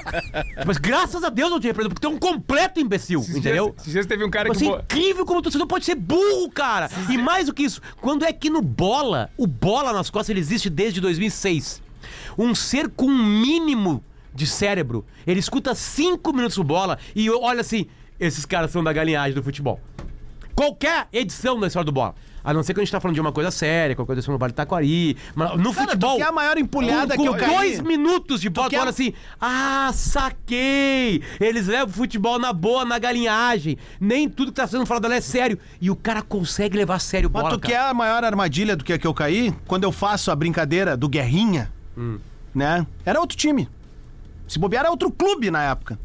Mas graças a Deus eu te represento, porque tu é um completo imbecil, Esses entendeu? dias- Esses dias teve um cara Tipo que. bo- incrível como o torcedor pode ser burro, cara. E mais do que isso, quando é que no bola, o bola nas costas, ele existe desde 2006. Um ser com um mínimo de cérebro, ele escuta cinco minutos do bola e olha assim, esses caras são da galinhagem do futebol. Qualquer edição da história do bola. A não ser que a gente tá falando de uma coisa séria, qualquer coisa no Vale do Taquari. Mas no Cara, futebol. tu quer a maior empulhada com, que com eu caí? dois minutos de bola, tu assim. Ah, saquei! Eles levam o futebol na boa, na galinhagem. Nem tudo que tá sendo falado ali é sério. E o cara consegue levar a sério Mas bola. tu cara. quer a maior armadilha do que a que eu caí? Quando eu faço a brincadeira do Guerrinha, Hum. né? Era outro time. Se bobear, era outro clube na época.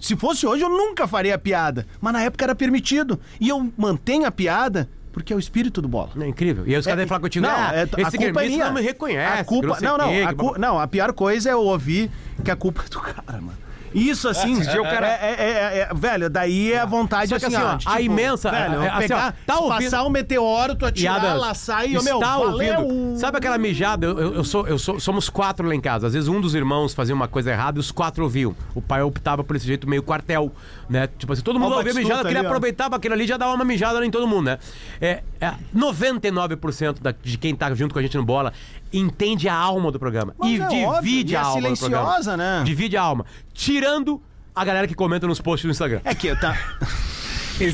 Se fosse hoje, eu nunca faria a piada. Mas na época era permitido. E eu mantenho a piada porque é o espírito do bola. Não é incrível. E aí os caras devem falar contigo, Não, ah, é, a esse culpa é minha. não me reconhece. A culpa, que não, não, quê, a que cu- não, a pior coisa é eu ouvir que a culpa é do cara, mano. Isso assim, Esse dia o cara- é, é- é- é- velho, daí é a vontade Só que assim, assim, ó, ó, de, a imensa- velho, é, assim, pegar, ó, tá ouvindo- passar um meteoro, tu atirar, laçar e, meu, está valeu. ouvindo. Sabe aquela mijada? Eu, eu- eu sou, eu sou, somos quatro lá em casa. Às vezes um dos irmãos fazia uma coisa errada e os quatro ouviam. O pai optava por esse jeito meio quartel, né? Tipo assim, todo mundo ouvia mijada, queria aproveitar pra aquele ali e já dava uma mijada em todo mundo, né? É, é, 99% da, de quem tá junto com a gente no bola entende a alma do programa. Mas e é divide óbvio, e é a alma do programa. silenciosa, né? Divide a alma. Tirando a galera que comenta nos posts do Instagram. É que tá.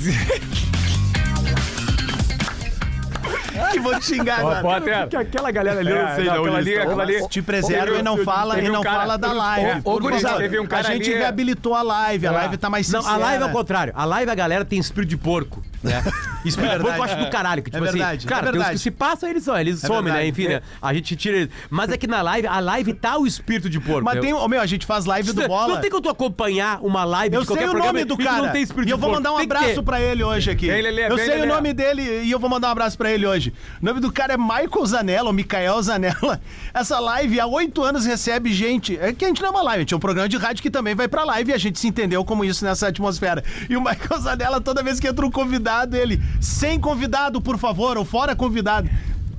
que vou te xingar Ó, agora. Potter. Que aquela galera ali, É, eu não sei não, aquela ali, aquela ali. Te preserva e não fala, e um não cara- fala da live. Ô, gurizada, Teve um cara a gente ali- reabilitou a live, a É. live tá mais Não, sincera. a live é o contrário. A live a galera tem espírito de porco, né? Espírito É de porco eu verdade. acho do caralho. Que, tipo É assim, verdade, cara, é verdade. que se passam, eles são, eles É somem, né? verdade. Enfim, né? A gente tira eles. Mas é que na live, a live tá o espírito de porco. Mas Eu- tem, meu, a gente faz live do bola. Não tem como tu acompanhar uma live Eu de qualquer sei o programa nome do cara. não tem espírito e eu vou mandar um abraço pra ele hoje aqui. Vem, Lelê, eu sei Lelê. o nome dele e eu vou mandar um abraço pra ele hoje. O nome do cara é Michael Zanella, ou Mikael Zanella. Essa live há oito anos recebe gente. É que a gente não é uma live, a gente é um programa de rádio que também vai pra live e a gente se entendeu como isso nessa atmosfera. E o Michael Zanella, toda vez que entra um convidado, ele, sem convidado, por favor, ou fora convidado.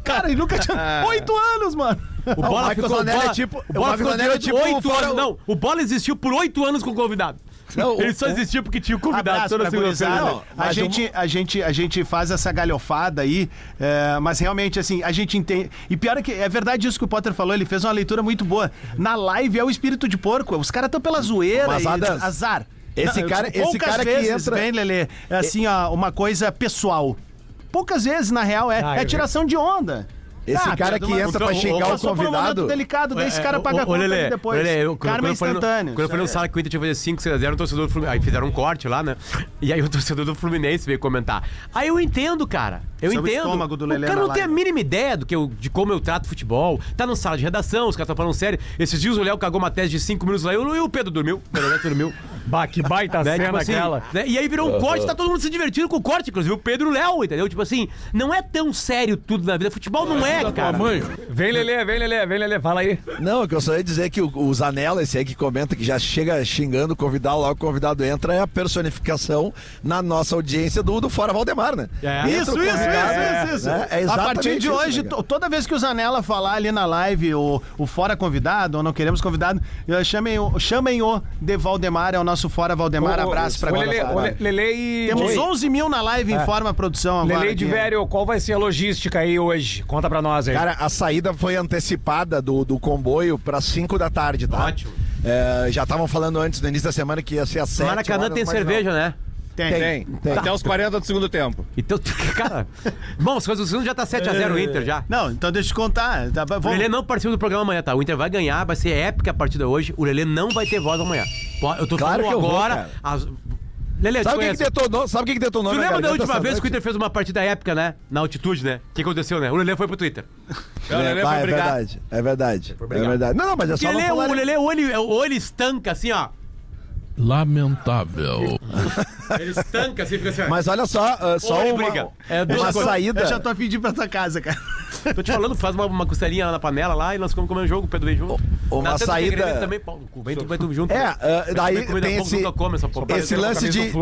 Cara, e nunca tinha. Oito anos, mano. O Bola Michael ficou, o bola, é tipo- o o bola ficou Zanelli é durante tipo oito anos. o- Não, o Bola existiu por oito anos com o convidado. Não, Ele o- só o- existiu porque tinha o convidado toda pra segunda-feira. A mas gente, a, gente, a gente faz essa galhofada aí, é, mas realmente, assim, a gente entende. E pior é que é verdade isso que o Potter falou, ele fez uma leitura muito boa. Na live é o espírito de porco, os caras estão pela zoeira Mas, e azar. Esse Não, cara- esse cara que vezes, entra- Vem, Lelê, é assim, ó, uma coisa pessoal. Poucas vezes, na real, é, Ah, é tiração de onda. Esse Ah, cara que tu- entra pra xingar o por um momento convidado. delicado, daí esse cara paga É, Ô, conta Lelê, depois. Lelê, eu- Karma quando eu falei no- instantâneo. Quando eu falei no sala que o Inter tinha que fazer 5, 6 a 0, um torcedor do Fluminense. Aí fizeram um corte lá, né? E aí o torcedor do Fluminense veio comentar. Aí eu entendo, cara. Eu Isso é o entendo. estômago do Lelê o cara não tem a mínima ideia do que eu, de como eu trato futebol. Tá na sala de redação, os caras estão falando sério. Esses dias o Léo cagou uma tese de 5 minutos lá e o o Pedro dormiu. O Pedro dormiu. Bah, que baita Né? cena Tipo assim, aquela. né? E aí virou um corte, tá todo mundo se divertindo com o corte, inclusive o Pedro o Léo, entendeu? Tipo assim, não é tão sério tudo na vida. Futebol não é, cara. Vem, Lelê, vem, Lelê, vem, Lelê, fala aí. Não, o que eu só ia dizer é que o, o Zanella, esse aí que comenta que já chega xingando o convidado, logo o convidado entra, é a personificação na nossa audiência do, do Fora Valdemar, né? É. Entra Isso, isso, convidado, isso, isso, né? É a partir de isso, hoje, né, toda vez que o Zanella falar ali na live o, o Fora Convidado, ou não queremos convidado, eh, chamem o, chamem o de Valdemar, é o nosso Fora Valdemar. Ô, Abraço pra ô, galera. Lelê, ô, Le- Lelê e. Temos Oi. 11 mil na live, informa a produção agora. Lelê de. Vério, qual vai ser a logística aí hoje? Conta pra nós aí. Cara, a saída foi antecipada do, do comboio para 5 da tarde, tá? Ótimo. É, já estavam falando antes, no início da semana, que ia ser às 7 Maracanã tem cerveja, né? Tem. Tem. Tem. Até os 40 do segundo tempo. Então, cara. Bom, as coisas do segundo já tá 7x0 o Inter já. Não, então deixa eu te contar. Tá, O vamos- Lelê não participa do programa amanhã, tá? O Inter vai ganhar, vai ser épica a partida hoje. O Lelê não vai ter voz amanhã. Eu tô Claro falando que eu vou, agora. cara. as- Lelê, Sabe o que, que detonou? Sabe o que, que detonou? Tu lembra da última vez que o noite? Inter fez uma partida épica, né? Na altitude, né? O que aconteceu, né? O Lelê foi pro Twitter. O Lelê foi é brigar. verdade, é verdade. É verdade. Não, não, mas é só não Lelê, falar... o Lelê, o olho, o olho estanca assim, ó. Lamentável. Ele estanca assim, fica assim, ó. Mas olha só, ah, só uma, briga. É duas uma coisas. saída... Eu já tô a fim de ir pra tua casa, cara. Tô te falando, faz uma, uma costelinha lá na panela lá e nós ficamos comendo jogo, o Pedro vem junto. uma Natan, tu quer saída- Também, pô, vem tu, vem tu junto. É, ah, Vai daí comer comida tem esse, nunca come essa porra. esse Parecendo lance de...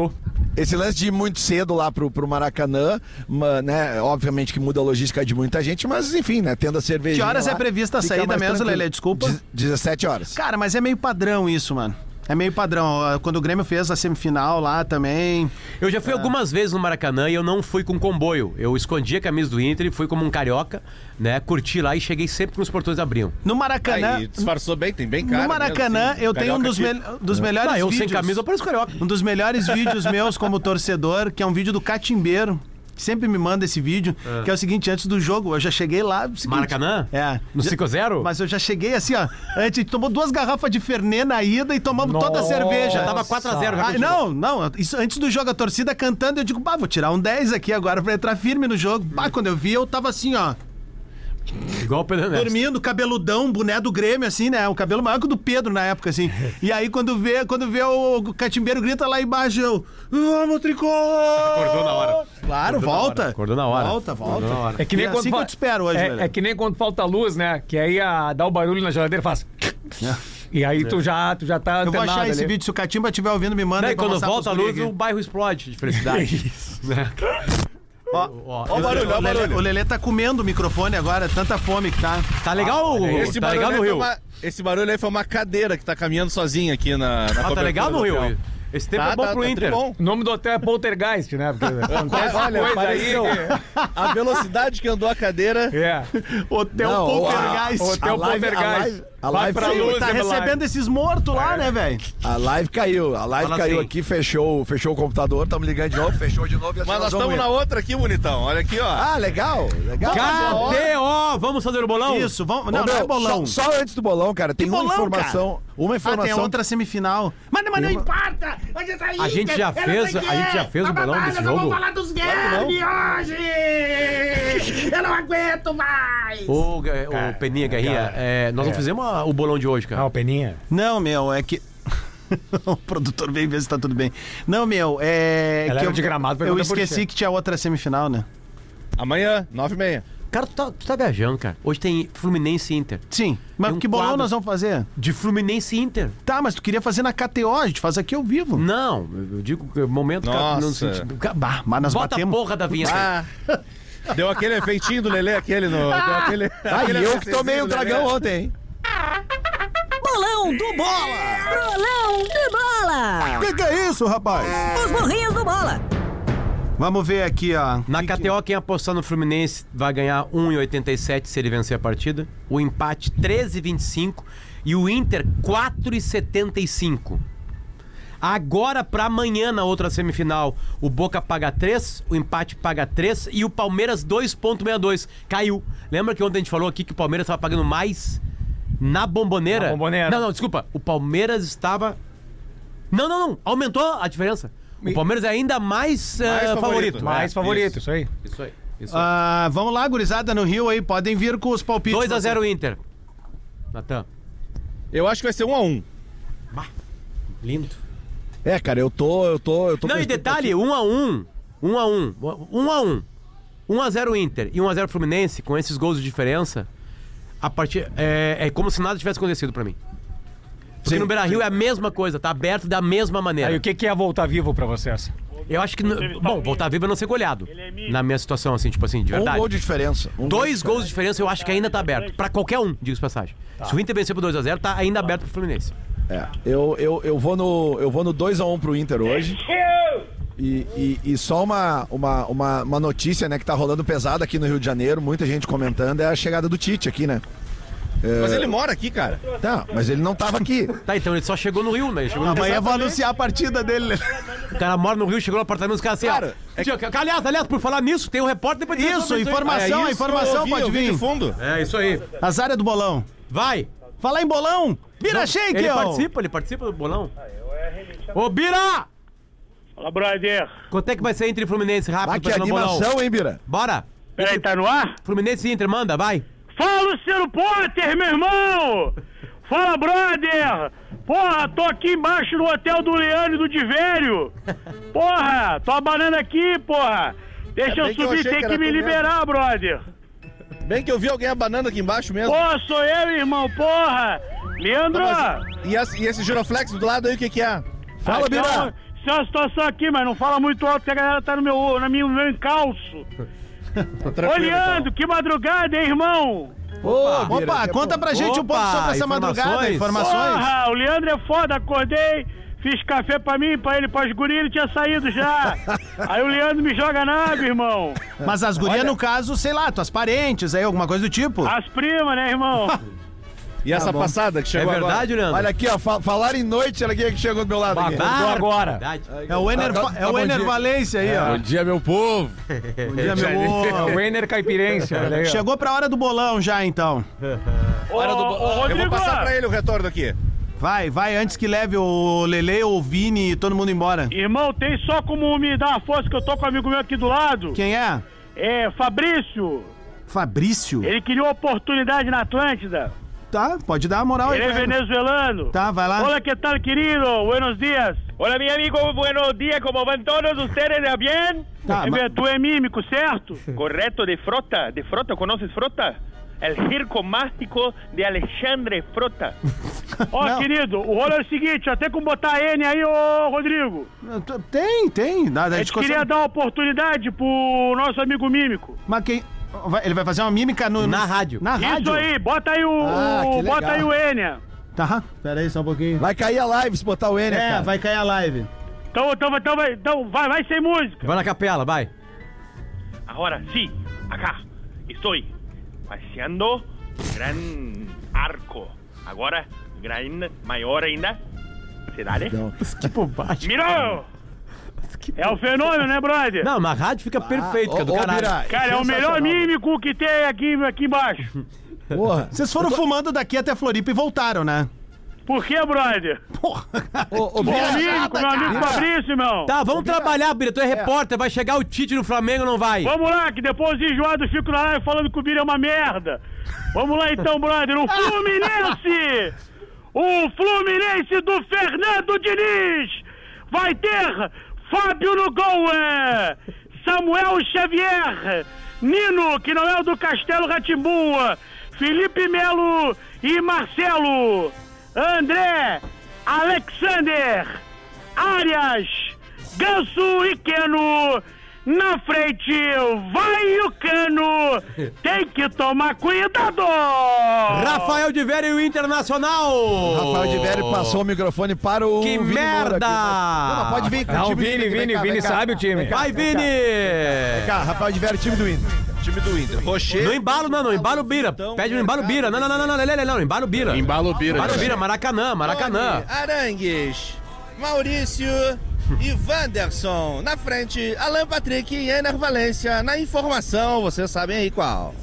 Esse lance de ir muito cedo lá pro, pro Maracanã, ma- né? Obviamente que muda a logística de muita gente, mas enfim, né? Tendo a cerveja. Que horas é prevista a saída mesmo, Lelê? Desculpa. 17 horas. Cara, mas é meio padrão isso, mano. É meio padrão. Quando o Grêmio fez a semifinal lá também. Eu já fui algumas vezes no Maracanã e eu não fui com comboio. Eu escondi a camisa do Inter e fui como um carioca, né? Curti lá e cheguei sempre que os portões abriam. No Maracanã. Aí disfarçou bem, tem bem cara. no Maracanã, mesmo, assim. eu tenho um dos, mel- dos melhores Ah, eu vídeos. sem camisa eu pareço carioca. Um dos melhores vídeos meus como torcedor, que é um vídeo do Catimbeiro. Sempre me manda esse vídeo, que é o seguinte, antes do jogo, eu já cheguei lá. seguinte- Maracanã? É. No Já- 5x0? Mas eu já cheguei assim, ó. A gente tomou duas garrafas de Fernê na ida e tomamos toda a Nossa. cerveja. Tava 4x0. já Ah, não, não. Isso, antes do jogo, a torcida cantando, eu digo, bah, vou tirar um 10 aqui agora pra entrar firme no jogo. Bah, quando eu vi, eu tava assim, ó. Igual o Pedro Neto. Dormindo, cabeludão, boné do Grêmio, assim, né? Um cabelo maior que o do Pedro na época, assim. E aí, quando vê, quando vê o catimbeiro grita lá embaixo, eu. Vamos, Tricô! Acordou na hora. Claro, volta. Acordou na hora. Volta, volta. Acordou na hora. É que nem E quando assim que fa- eu te espero hoje, é, velho. é que nem quando falta luz, né? Que aí a, dá o barulho na geladeira e faz. E aí tu já, tu já tá Eu vou achar esse ali. vídeo. Se o Catimba estiver ouvindo, me manda Daí aí quando volta a luz, o bairro explode de felicidade. Né? Ó, Ó, ó o barulho, ó o Lelê, o Lelê tá comendo o microfone agora, tanta fome que tá. Tá legal, Esse tá barulho, legal aí no foi Rio. uma, esse barulho aí foi uma cadeira que tá caminhando sozinha aqui na, na Ah, tá legal no Rio. hotel. Esse tempo Tá, é bom tá, pro tá Inter. tribom. O nome do hotel é Poltergeist, né? Porque acontece Olha, coisa aí. A velocidade que andou a cadeira. É. Hotel Não, Poltergeist. a- Hotel a live- Poltergeist. A live- a Vai live pra luz, Tá recebendo esses mortos lá, né, velho? A live caiu, a live Fala caiu assim. aqui, fechou, fechou o computador, estamos ligando de novo, fechou de novo e assim Mas nós vamos estamos indo. na outra aqui, bonitão. Olha aqui, ó. Ah, legal, legal. KTO! Vamos fazer o bolão? Isso, vamos. Ô, Não, não meu, é bolão. Só, só antes do bolão, cara, tem Que uma bolão, informação, uma Ah, informação. tem outra semifinal. Mas, mas não importa! Onde tá A gente já Inter, fez, a gente já fez o bolão Bababá, desse nós Vamos jogo? falar dos Guilherme hoje! Eu não aguento mais! Ô, Ga- ô, Peninha, Guerrinha, é, nós não fizemos o bolão de hoje, cara. Ah, o Peninha. Não, meu, é que. o produtor veio ver se tá tudo bem. Não, meu, é. Ela que era eu, de Gramado, Eu esqueci que tinha outra semifinal, né? Amanhã, nove e meia. Cara, tu tá, tu tá viajando, cara. Hoje tem Fluminense e Inter. Sim. Mas Tem um que bolão quadro. nós vamos fazer? De Fluminense e Inter. Tá, mas tu queria fazer na KTO, a gente faz aqui ao vivo. Não, eu digo que o momento... cara, Nossa. não senti- Ca- Bah, mas nós Bota a batemos. porra da vinheta. aí. Ah, Deu aquele efeitinho do Lelê, aquele no. Deu aquele, Ah, aquele eu que tomei um Lelê. dragão ontem, hein? Bolão do Bola! Bolão do Bola! Que que é isso, rapaz? Os burrinhos do Bola! Vamos ver aqui, ó. Na KTO, quem apostar no Fluminense vai ganhar 1,87 se ele vencer a partida. O empate 13,25 e o Inter 4,75. Agora pra amanhã na outra semifinal, o Boca paga 3, o empate paga 3 e o Palmeiras 2.62. Caiu. Lembra que ontem a gente falou aqui que o Palmeiras estava pagando mais na bomboneira? Na Bombonera. Não, não, desculpa. O Palmeiras estava Não, não, não. Aumentou a diferença. O Palmeiras é ainda mais, eh, Mais favorito. favorito. Mais É, favorito, isso. isso aí. Isso aí. Isso aí. Ah, vamos lá, gurizada no Rio aí. Podem vir com os palpites. 2x0 Inter. Natan. Eu acho que vai ser um a um. Lindo. É, cara, eu tô. Eu tô, eu tô Não, e detalhe, 1x1. 1x1. 1x1. 1x0 Inter e 1x0 Fluminense, com esses gols de diferença, a partir, é, é como se nada tivesse acontecido pra mim. Porque Sim, no Beira Rio é a mesma coisa, tá aberto da mesma maneira. Aí o que, que é voltar vivo pra vocês? Eu acho que. no- Bom, voltar vivo é não ser goleado. Na minha situação, assim, tipo assim, de Um verdade. gol de diferença. Um gol Dois de gols de diferença eu acho que ainda tá aberto. Pra qualquer um, digo de passagem. Se o Inter vencer por 2x0, tá ainda aberto pro Fluminense. É, eu, eu, eu vou no eu vou no 2x1 pro Inter hoje. E, e, e só uma, uma, uma, uma notícia, né, que tá rolando pesado aqui no Rio de Janeiro, muita gente comentando, é a chegada do Tite aqui, né? Mas ele mora aqui, cara. Tá, mas ele não tava aqui. Tá, então ele só chegou no Rio, né? Chegou no Amanhã eu vou anunciar a partida dele. O cara mora no Rio, chegou no apartamento, os caras assim, Cara, ó. Tio, Aliás, aliás, por falar nisso, tem um repórter depois Isso, informação, É isso informação eu ouvi, pode eu vi vir. de fundo. É, isso aí. As áreas do bolão. Vai! Falar em bolão, Bira Não, Shake, Ele ó. participa, ele participa do bolão. Ô, Bira! Fala, brother. Quanto é que vai ser entre Fluminense rápido Ah, que animação, hein, Bira? Bora! Peraí, tá no ar? Fluminense e Inter, manda, vai! Fala, Luciano Potter, meu irmão! Fala, brother! Porra, tô aqui embaixo no hotel do Leandro e do Divério! Porra, tô abanando aqui, porra! Deixa É eu bem que eu subir, tem que que me mesmo. liberar, brother! Bem que eu vi alguém abanando aqui embaixo mesmo. Porra, sou eu, irmão, porra! Leandro! E, esse, e esse giroflex do lado aí, o que que é? Fala, Ah, Bira. Então, Isso é uma situação aqui, mas não fala muito alto que a galera tá no meu, na minha, no meu encalço. Ô, Tranquilo, Leandro, que madrugada, hein, irmão? Opa, daqui a conta pra gente um Opa, pouco sobre essa madrugada. informações. Porra, o Leandro é foda, acordei, fiz café pra mim, pra ele, pra guri, ele tinha saído já. Aí o Leandro me joga na água, irmão. Mas as gurias, no caso, sei lá, tuas parentes aí, alguma coisa do tipo. As primas, né, irmão? E essa passada que É chegou verdade, Leandro? Olha aqui, ó, fa falar em noite, olha quem é que chegou do meu lado aqui. Acordou agora. É o Ener, Tá- tá- é o tá Ener bom dia. Valência aí, ó. dia, meu povo. Bom dia, meu É amor. o Ener Caipirense. olha aí, ó. Chegou pra hora do bolão já, então. Ô, ô, Eu Rodrigo, vou passar pra ele o retorno aqui. Vai, vai, antes que leve o Lele, o Vini e todo mundo embora. irmão, tem só como me dar uma força que eu tô com um amigo meu aqui do lado. Quem é? É, Fabrício. Fabrício? Ele criou oportunidade na Atlântida. Tá, pode dar a moral aí. Ele é ele. venezuelano. Tá, vai lá. Hola, ¿qué tal, querido? Buenos días. Hola, mi amigo. Buenos días. ¿Cómo van todos ustedes? ¿De bien? Tá, mas- Tu é mímico, certo? Correto, de Frota. De Frota, ¿conoces Frota? El circo mágico de Alexandre Frota. Ó, Não. querido, o rolo é o seguinte, até com botar N aí, ô Rodrigo. Tem, tem. Dá, A dá gente queria dar uma oportunidade pro nosso amigo mímico. Mas quem. Vai- ele vai fazer uma mímica no, Na rádio. Na rádio? Isso aí, bota aí o. Ah, que legal. bota aí o Enia. Tá, pera aí só um pouquinho. Vai cair a live se botar o N, É, cara. vai cair a live. Então, então, então, vai, então vai, vai sem música. Vai na capela, vai. Ahora sí, acá estoy paseando gran arco. Agora, gran maior ainda. Cidade? Que bobagem. Mirou! É o fenômeno, né, brother? Não, na rádio fica perfeito, que é do caralho. Cara, é o melhor mímico que tem aqui, aqui embaixo. Porra. Vocês foram fumando daqui até Floripa e voltaram, né? Por que, brother? Porra. Ô, ô, Bira, mímico, meu amigo Fabrício, irmão. Tá, vamos trabalhar, Bira. Tu é repórter, vai chegar o Tite no Flamengo ou não vai? Vamos lá, que depois os enjoados ficam na live falando que o Bira é uma merda. Vamos lá então, brother. O Fluminense! O Fluminense do Fernando Diniz vai ter Fábio no gol, é, Samuel Xavier, Nino, que não é o do Castelo Ratimbua, Felipe Melo e Marcelo, André, Alexander, Arias, Ganso e Keno, Na frente vai o Cano. Tem que tomar cuidado. Rafael de Vério o Internacional. Rafael de Vério passou o microfone para o. Que Vini merda! aqui. Não, mas pode vir com o Não, time Vini, vem Vini, cá, Vini sabe o time. Vai, Vini! Vem cá, Rafael de Vério, time do Inter. Time do Inter. Rocher. No embalo, não, no embalo Bira. Pede no embalo Bira. Não, não, não, não, não, não, não, não, embalo Bira. Embalo Bira. Embalo Bira, Maracanã, Maracanã. Arangues, Maurício e Wanderson. Na frente, Alan Patrick e Ener Valência. Na informação, vocês sabem aí qual.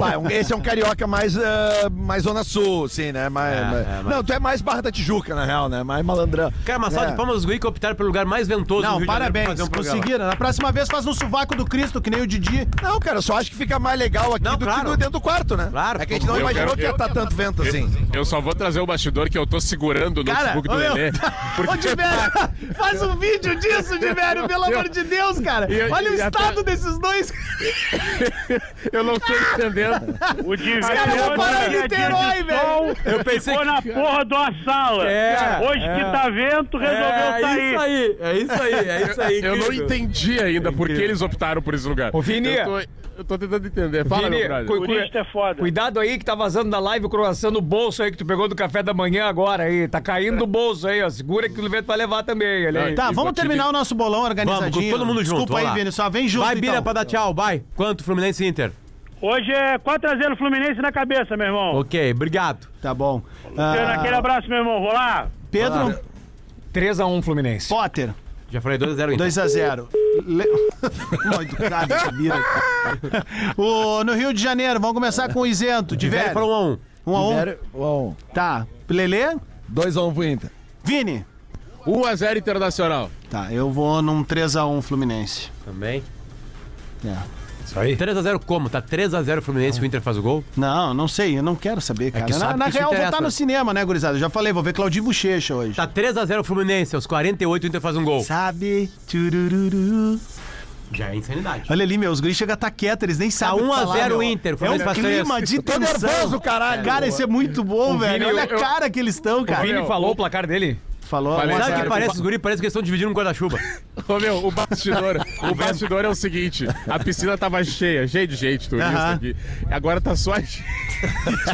Vai, um- esse é um carioca mais, ah, mais Zona Sul, assim, né? Mais, É, mais- é, mas- Não, tu é mais Barra da Tijuca, na real, né? Mais malandrão. Cara, salva É. de palmas dos guri que optaram pelo lugar mais ventoso do Não, parabéns. um. Conseguiram. Na próxima vez faz no sovaco do Cristo, que nem o Didi. Não, cara, eu só acho que fica mais legal aqui Não, do claro. que no- dentro do quarto, né? Claro, É que a gente não eu imaginou quero- que ia eu- estar tanto vento assim. Eu só vou trazer o bastidor que eu tô segurando o Cara, notebook do meu, Lelê. Ô, Diverio, faz um vídeo disso, Diverio, pelo amor de Deus, cara. Eu- Olha o eu- estado desses dois. Eu não tô entendendo. O Divinho Cara, eu vou parar em Niterói, velho. Eu pensei ficou que- na porra de uma sala. É, Hoje que tá vento, resolveu é sair. isso aí, é isso aí, é isso aí. Eu não incrível. entendi ainda por que eles optaram por esse lugar. Ô, Vini. Eu tô, eu tô tentando entender. Fala, Vini, meu cu- cu- é foda. Cuidado aí que tá vazando da live o croissant no bolso aí que tu pegou do café da manhã agora aí. Tá caindo do bolso aí, ó. Segura que o vento vai levar também. Aí. Tá, vamos terminar o nosso bolão organizadinho. Vamos, todo mundo junto. Desculpa aí, lá. Vini, só vem junto Vai, Bira, então. pra dar tchau, vai. Quanto, Fluminense Inter? Hoje é 4x0 Fluminense na cabeça, meu irmão. Ok, obrigado. Tá bom. Dando Ah, Aquele abraço, meu irmão. Vou lá. Pedro 3x1 Fluminense. Potter, Já falei 2x0 Inter. 2x0. Le... Mal educado esse Bira. o, no Rio de Janeiro, vamos começar com o isento. De velho. falou 1x1. 1 a 1 Vério, bom, Tá. Lelê? 2x1 pro Inter. Vini? 1x0 Internacional. Tá, eu vou num 3x1 Fluminense. Também. É. Isso aí. 3x0 como? Tá 3x0 Fluminense e o Inter faz o gol? Não, não sei, eu não quero saber, cara. que na sabe na que isso real, vou interessa. estar no cinema, né, gurizada? Eu já falei, vou ver Claudinho Bochecha hoje. Tá 3x0 Fluminense, aos 48 o Inter faz um gol. Sabe? Turururu. Já é insanidade. Olha ali, meu, os guris chegam a estar quietos, eles nem Tá sabem o que 1 a falar, 0 meu. Inter, o É Fluminense um faz clima três. de tô tensão. nervoso, caralho. Cara, isso é muito bom, velho. Vini, Olha eu- a cara que eles estão, O cara. Vini falou o placar dele? Falou. Falei, Sabe o que parece? Os guri parece que eles estão dividindo um guarda-chuva. Ô meu, o bastidor, o bastidor é o seguinte: a piscina tava cheia, cheia de gente, turista Aham. aqui. Agora tá só a gente.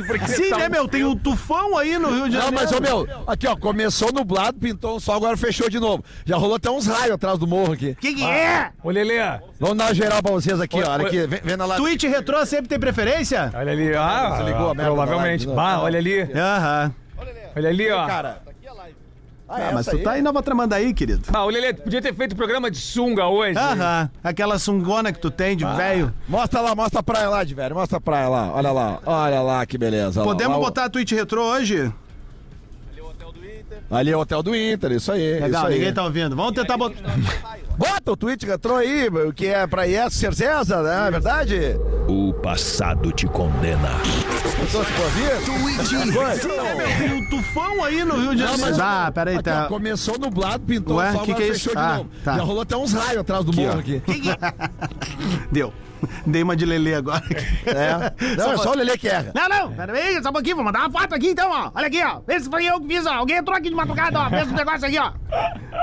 porque Sim, tá né, um meu? Tem um tufão aí no Rio de Não, Janeiro. mas, ô meu, aqui, ó, começou nublado, pintou um sol, agora fechou de novo. Já rolou até uns raios atrás do morro aqui. Que que é? Ô, Lelê. Vamos dar uma geral pra vocês aqui, ó. Olha aqui, vem, vem na live. Twitch retrô sempre tem preferência? Olha ali. Ah, Desligou a merda provavelmente. Bah, olha ali. Aham. Olha ali, ó. Cara, ah, Ah, mas tu aí? tá em Nova Tramandaí, querido. Ah, ô Lelê, tu podia ter feito programa de sunga hoje. Aham. Aquela sungona que tu tem de velho. Mostra lá, mostra a praia lá, de velho. Mostra a praia lá. Olha lá, olha lá que beleza. Podemos lá, botar a Twitch retrô hoje? Ali é o hotel do Inter, isso aí. Legal, isso aí. ninguém tá ouvindo. Vamos tentar botar. Bota o tweet retrô aí, o que é pra ir ser César, né? É verdade? O passado te condena. Meu? Tem um tufão aí no Rio de Janeiro. Ah, peraí, Aqui, ó, tá. começou nublado, pintou Ué, o sol, que que é isso? fechou Ah, de novo. tá. Já rolou até uns raios atrás do morro aqui. Deu. Dei uma de Lelê agora. É. Não, é só o Lelê que erra. Não, não, peraí, só um pouquinho, vou mandar uma foto aqui então, ó. Olha aqui, ó. Vê se foi eu que fiz, ó. Alguém entrou aqui de madrugada, ó. Fez um negócio aqui, ó.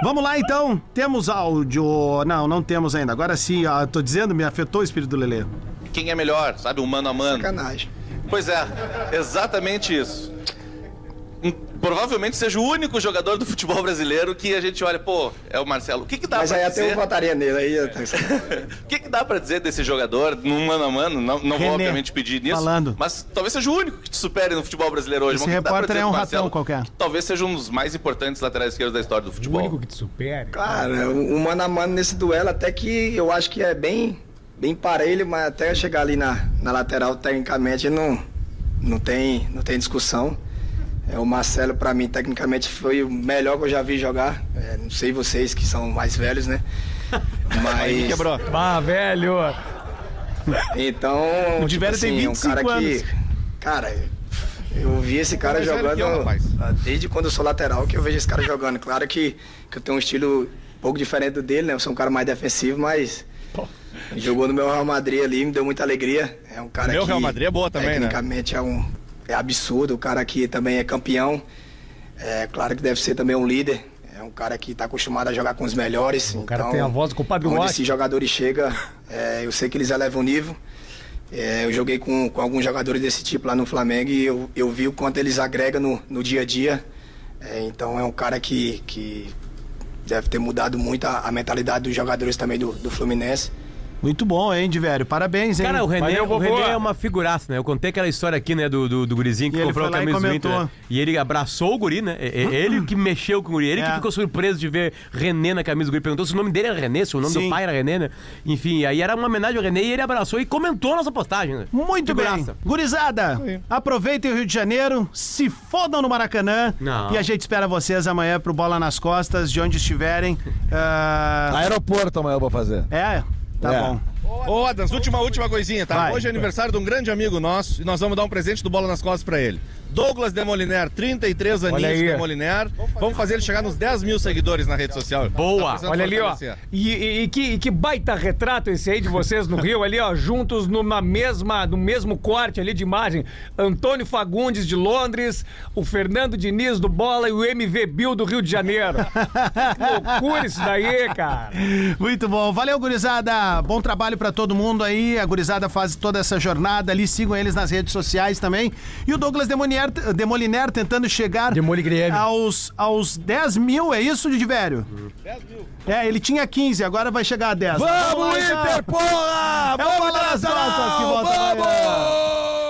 Vamos lá então. Temos áudio. Não, não temos ainda. Agora sim, ó. Tô dizendo, me afetou o espírito do Lelê. Quem é melhor, sabe? Um mano a mano. Sacanagem. Pois é, exatamente isso. Provavelmente seja o único jogador do futebol brasileiro que a gente olha, pô, é o Marcelo. O que, que dá Mas pra aí até dizer? eu votaria nele aí. O que, que dá pra dizer desse jogador num mano a mano? Não, não vou obviamente pedir nisso. falando. Mas talvez seja o único que te supere no futebol brasileiro hoje. Esse Mas o repórter é um do ratão Marcelo? qualquer. Que Talvez seja um dos mais importantes laterais esquerdos da história do O futebol. único que te supere. Cara, o mano a mano nesse duelo até que eu acho que é bem, bem parelho, mas até chegar ali na, na lateral, tecnicamente, não, não, tem, não tem discussão. É, o Marcelo, pra mim, tecnicamente, foi o melhor que eu já vi jogar. É, não sei vocês que são mais velhos, né? Mas. Quebrou. Bah, velho. Então. O Diverio tem assim, 25 um cara anos. que. Cara, eu vi esse cara velho jogando eu, ah, desde quando eu sou lateral que eu vejo esse cara jogando. Claro que, que eu tenho um estilo um pouco diferente do dele, né? Eu sou um cara mais defensivo, mas. Jogou no meu Real Madrid ali, me deu muita alegria. É um cara Meu que. Real Madrid é boa também, né? Tecnicamente é um. É absurdo. O cara aqui também é campeão. É claro que deve ser também um líder. É um cara que tá acostumado a jogar com os melhores. O cara então, tem a voz do compadre Onde esses jogadores chegam, é, eu sei que eles elevam o nível. É, eu joguei com, com alguns jogadores desse tipo lá no Flamengo e eu, eu vi o quanto eles agregam no, no dia a dia. É, então é um cara que, que deve ter mudado muito a, a mentalidade dos jogadores também do, do Fluminense. Muito bom, hein, de velho? Parabéns, hein? Cara, o René, Valeu, o. René é uma figuraça, né? Eu contei aquela história aqui, né, do, do, do gurizinho que E comprou a e camisa do Inter. comentou. né? E ele abraçou o guri, né? É Ele que mexeu com o guri. Ele que É. ficou surpreso de ver René na camisa do guri. Perguntou se o nome dele era René, se o nome Sim. do pai era René, né? Enfim, aí era uma homenagem ao René e ele abraçou e comentou a nossa postagem, né? Muito bem. Figuraça. Gurizada, aproveitem o Rio de Janeiro, se fodam no Maracanã. Não. E a gente espera vocês amanhã pro Bola nas Costas, de onde estiverem. Ah, Aeroporto amanhã eu vou fazer. é? Tá É. bom. Ô, Adams, última, última coisinha, tá? Vai. Hoje é aniversário de um grande amigo nosso e nós vamos dar um presente do Bola nas Costas pra ele. Douglas Demoliner, 33 Olha aninhos aí. de Demoliner. Vamos fazer ele chegar nos 10 mil seguidores na rede social. Boa. Tá Olha ali, ó. E, e- e que, e que baita retrato esse aí de vocês no Rio, ali, ó, juntos numa mesma, no mesmo corte ali de imagem. Antônio Fagundes de Londres, o Fernando Diniz do Bola e o MV Bill do Rio de Janeiro. que loucura isso daí, cara. Muito bom. Valeu, gurizada. Bom trabalho pra todo mundo aí. A gurizada faz toda essa jornada ali. Sigam eles nas redes sociais também. E o Douglas Demoliner, Demoliner tentando chegar aos, aos 10 mil, é isso, Divério? 10 mil. É, ele tinha 15, agora vai chegar a 10. Vamos, então. Inter, porra! É Vamos, amanhã. Vamos!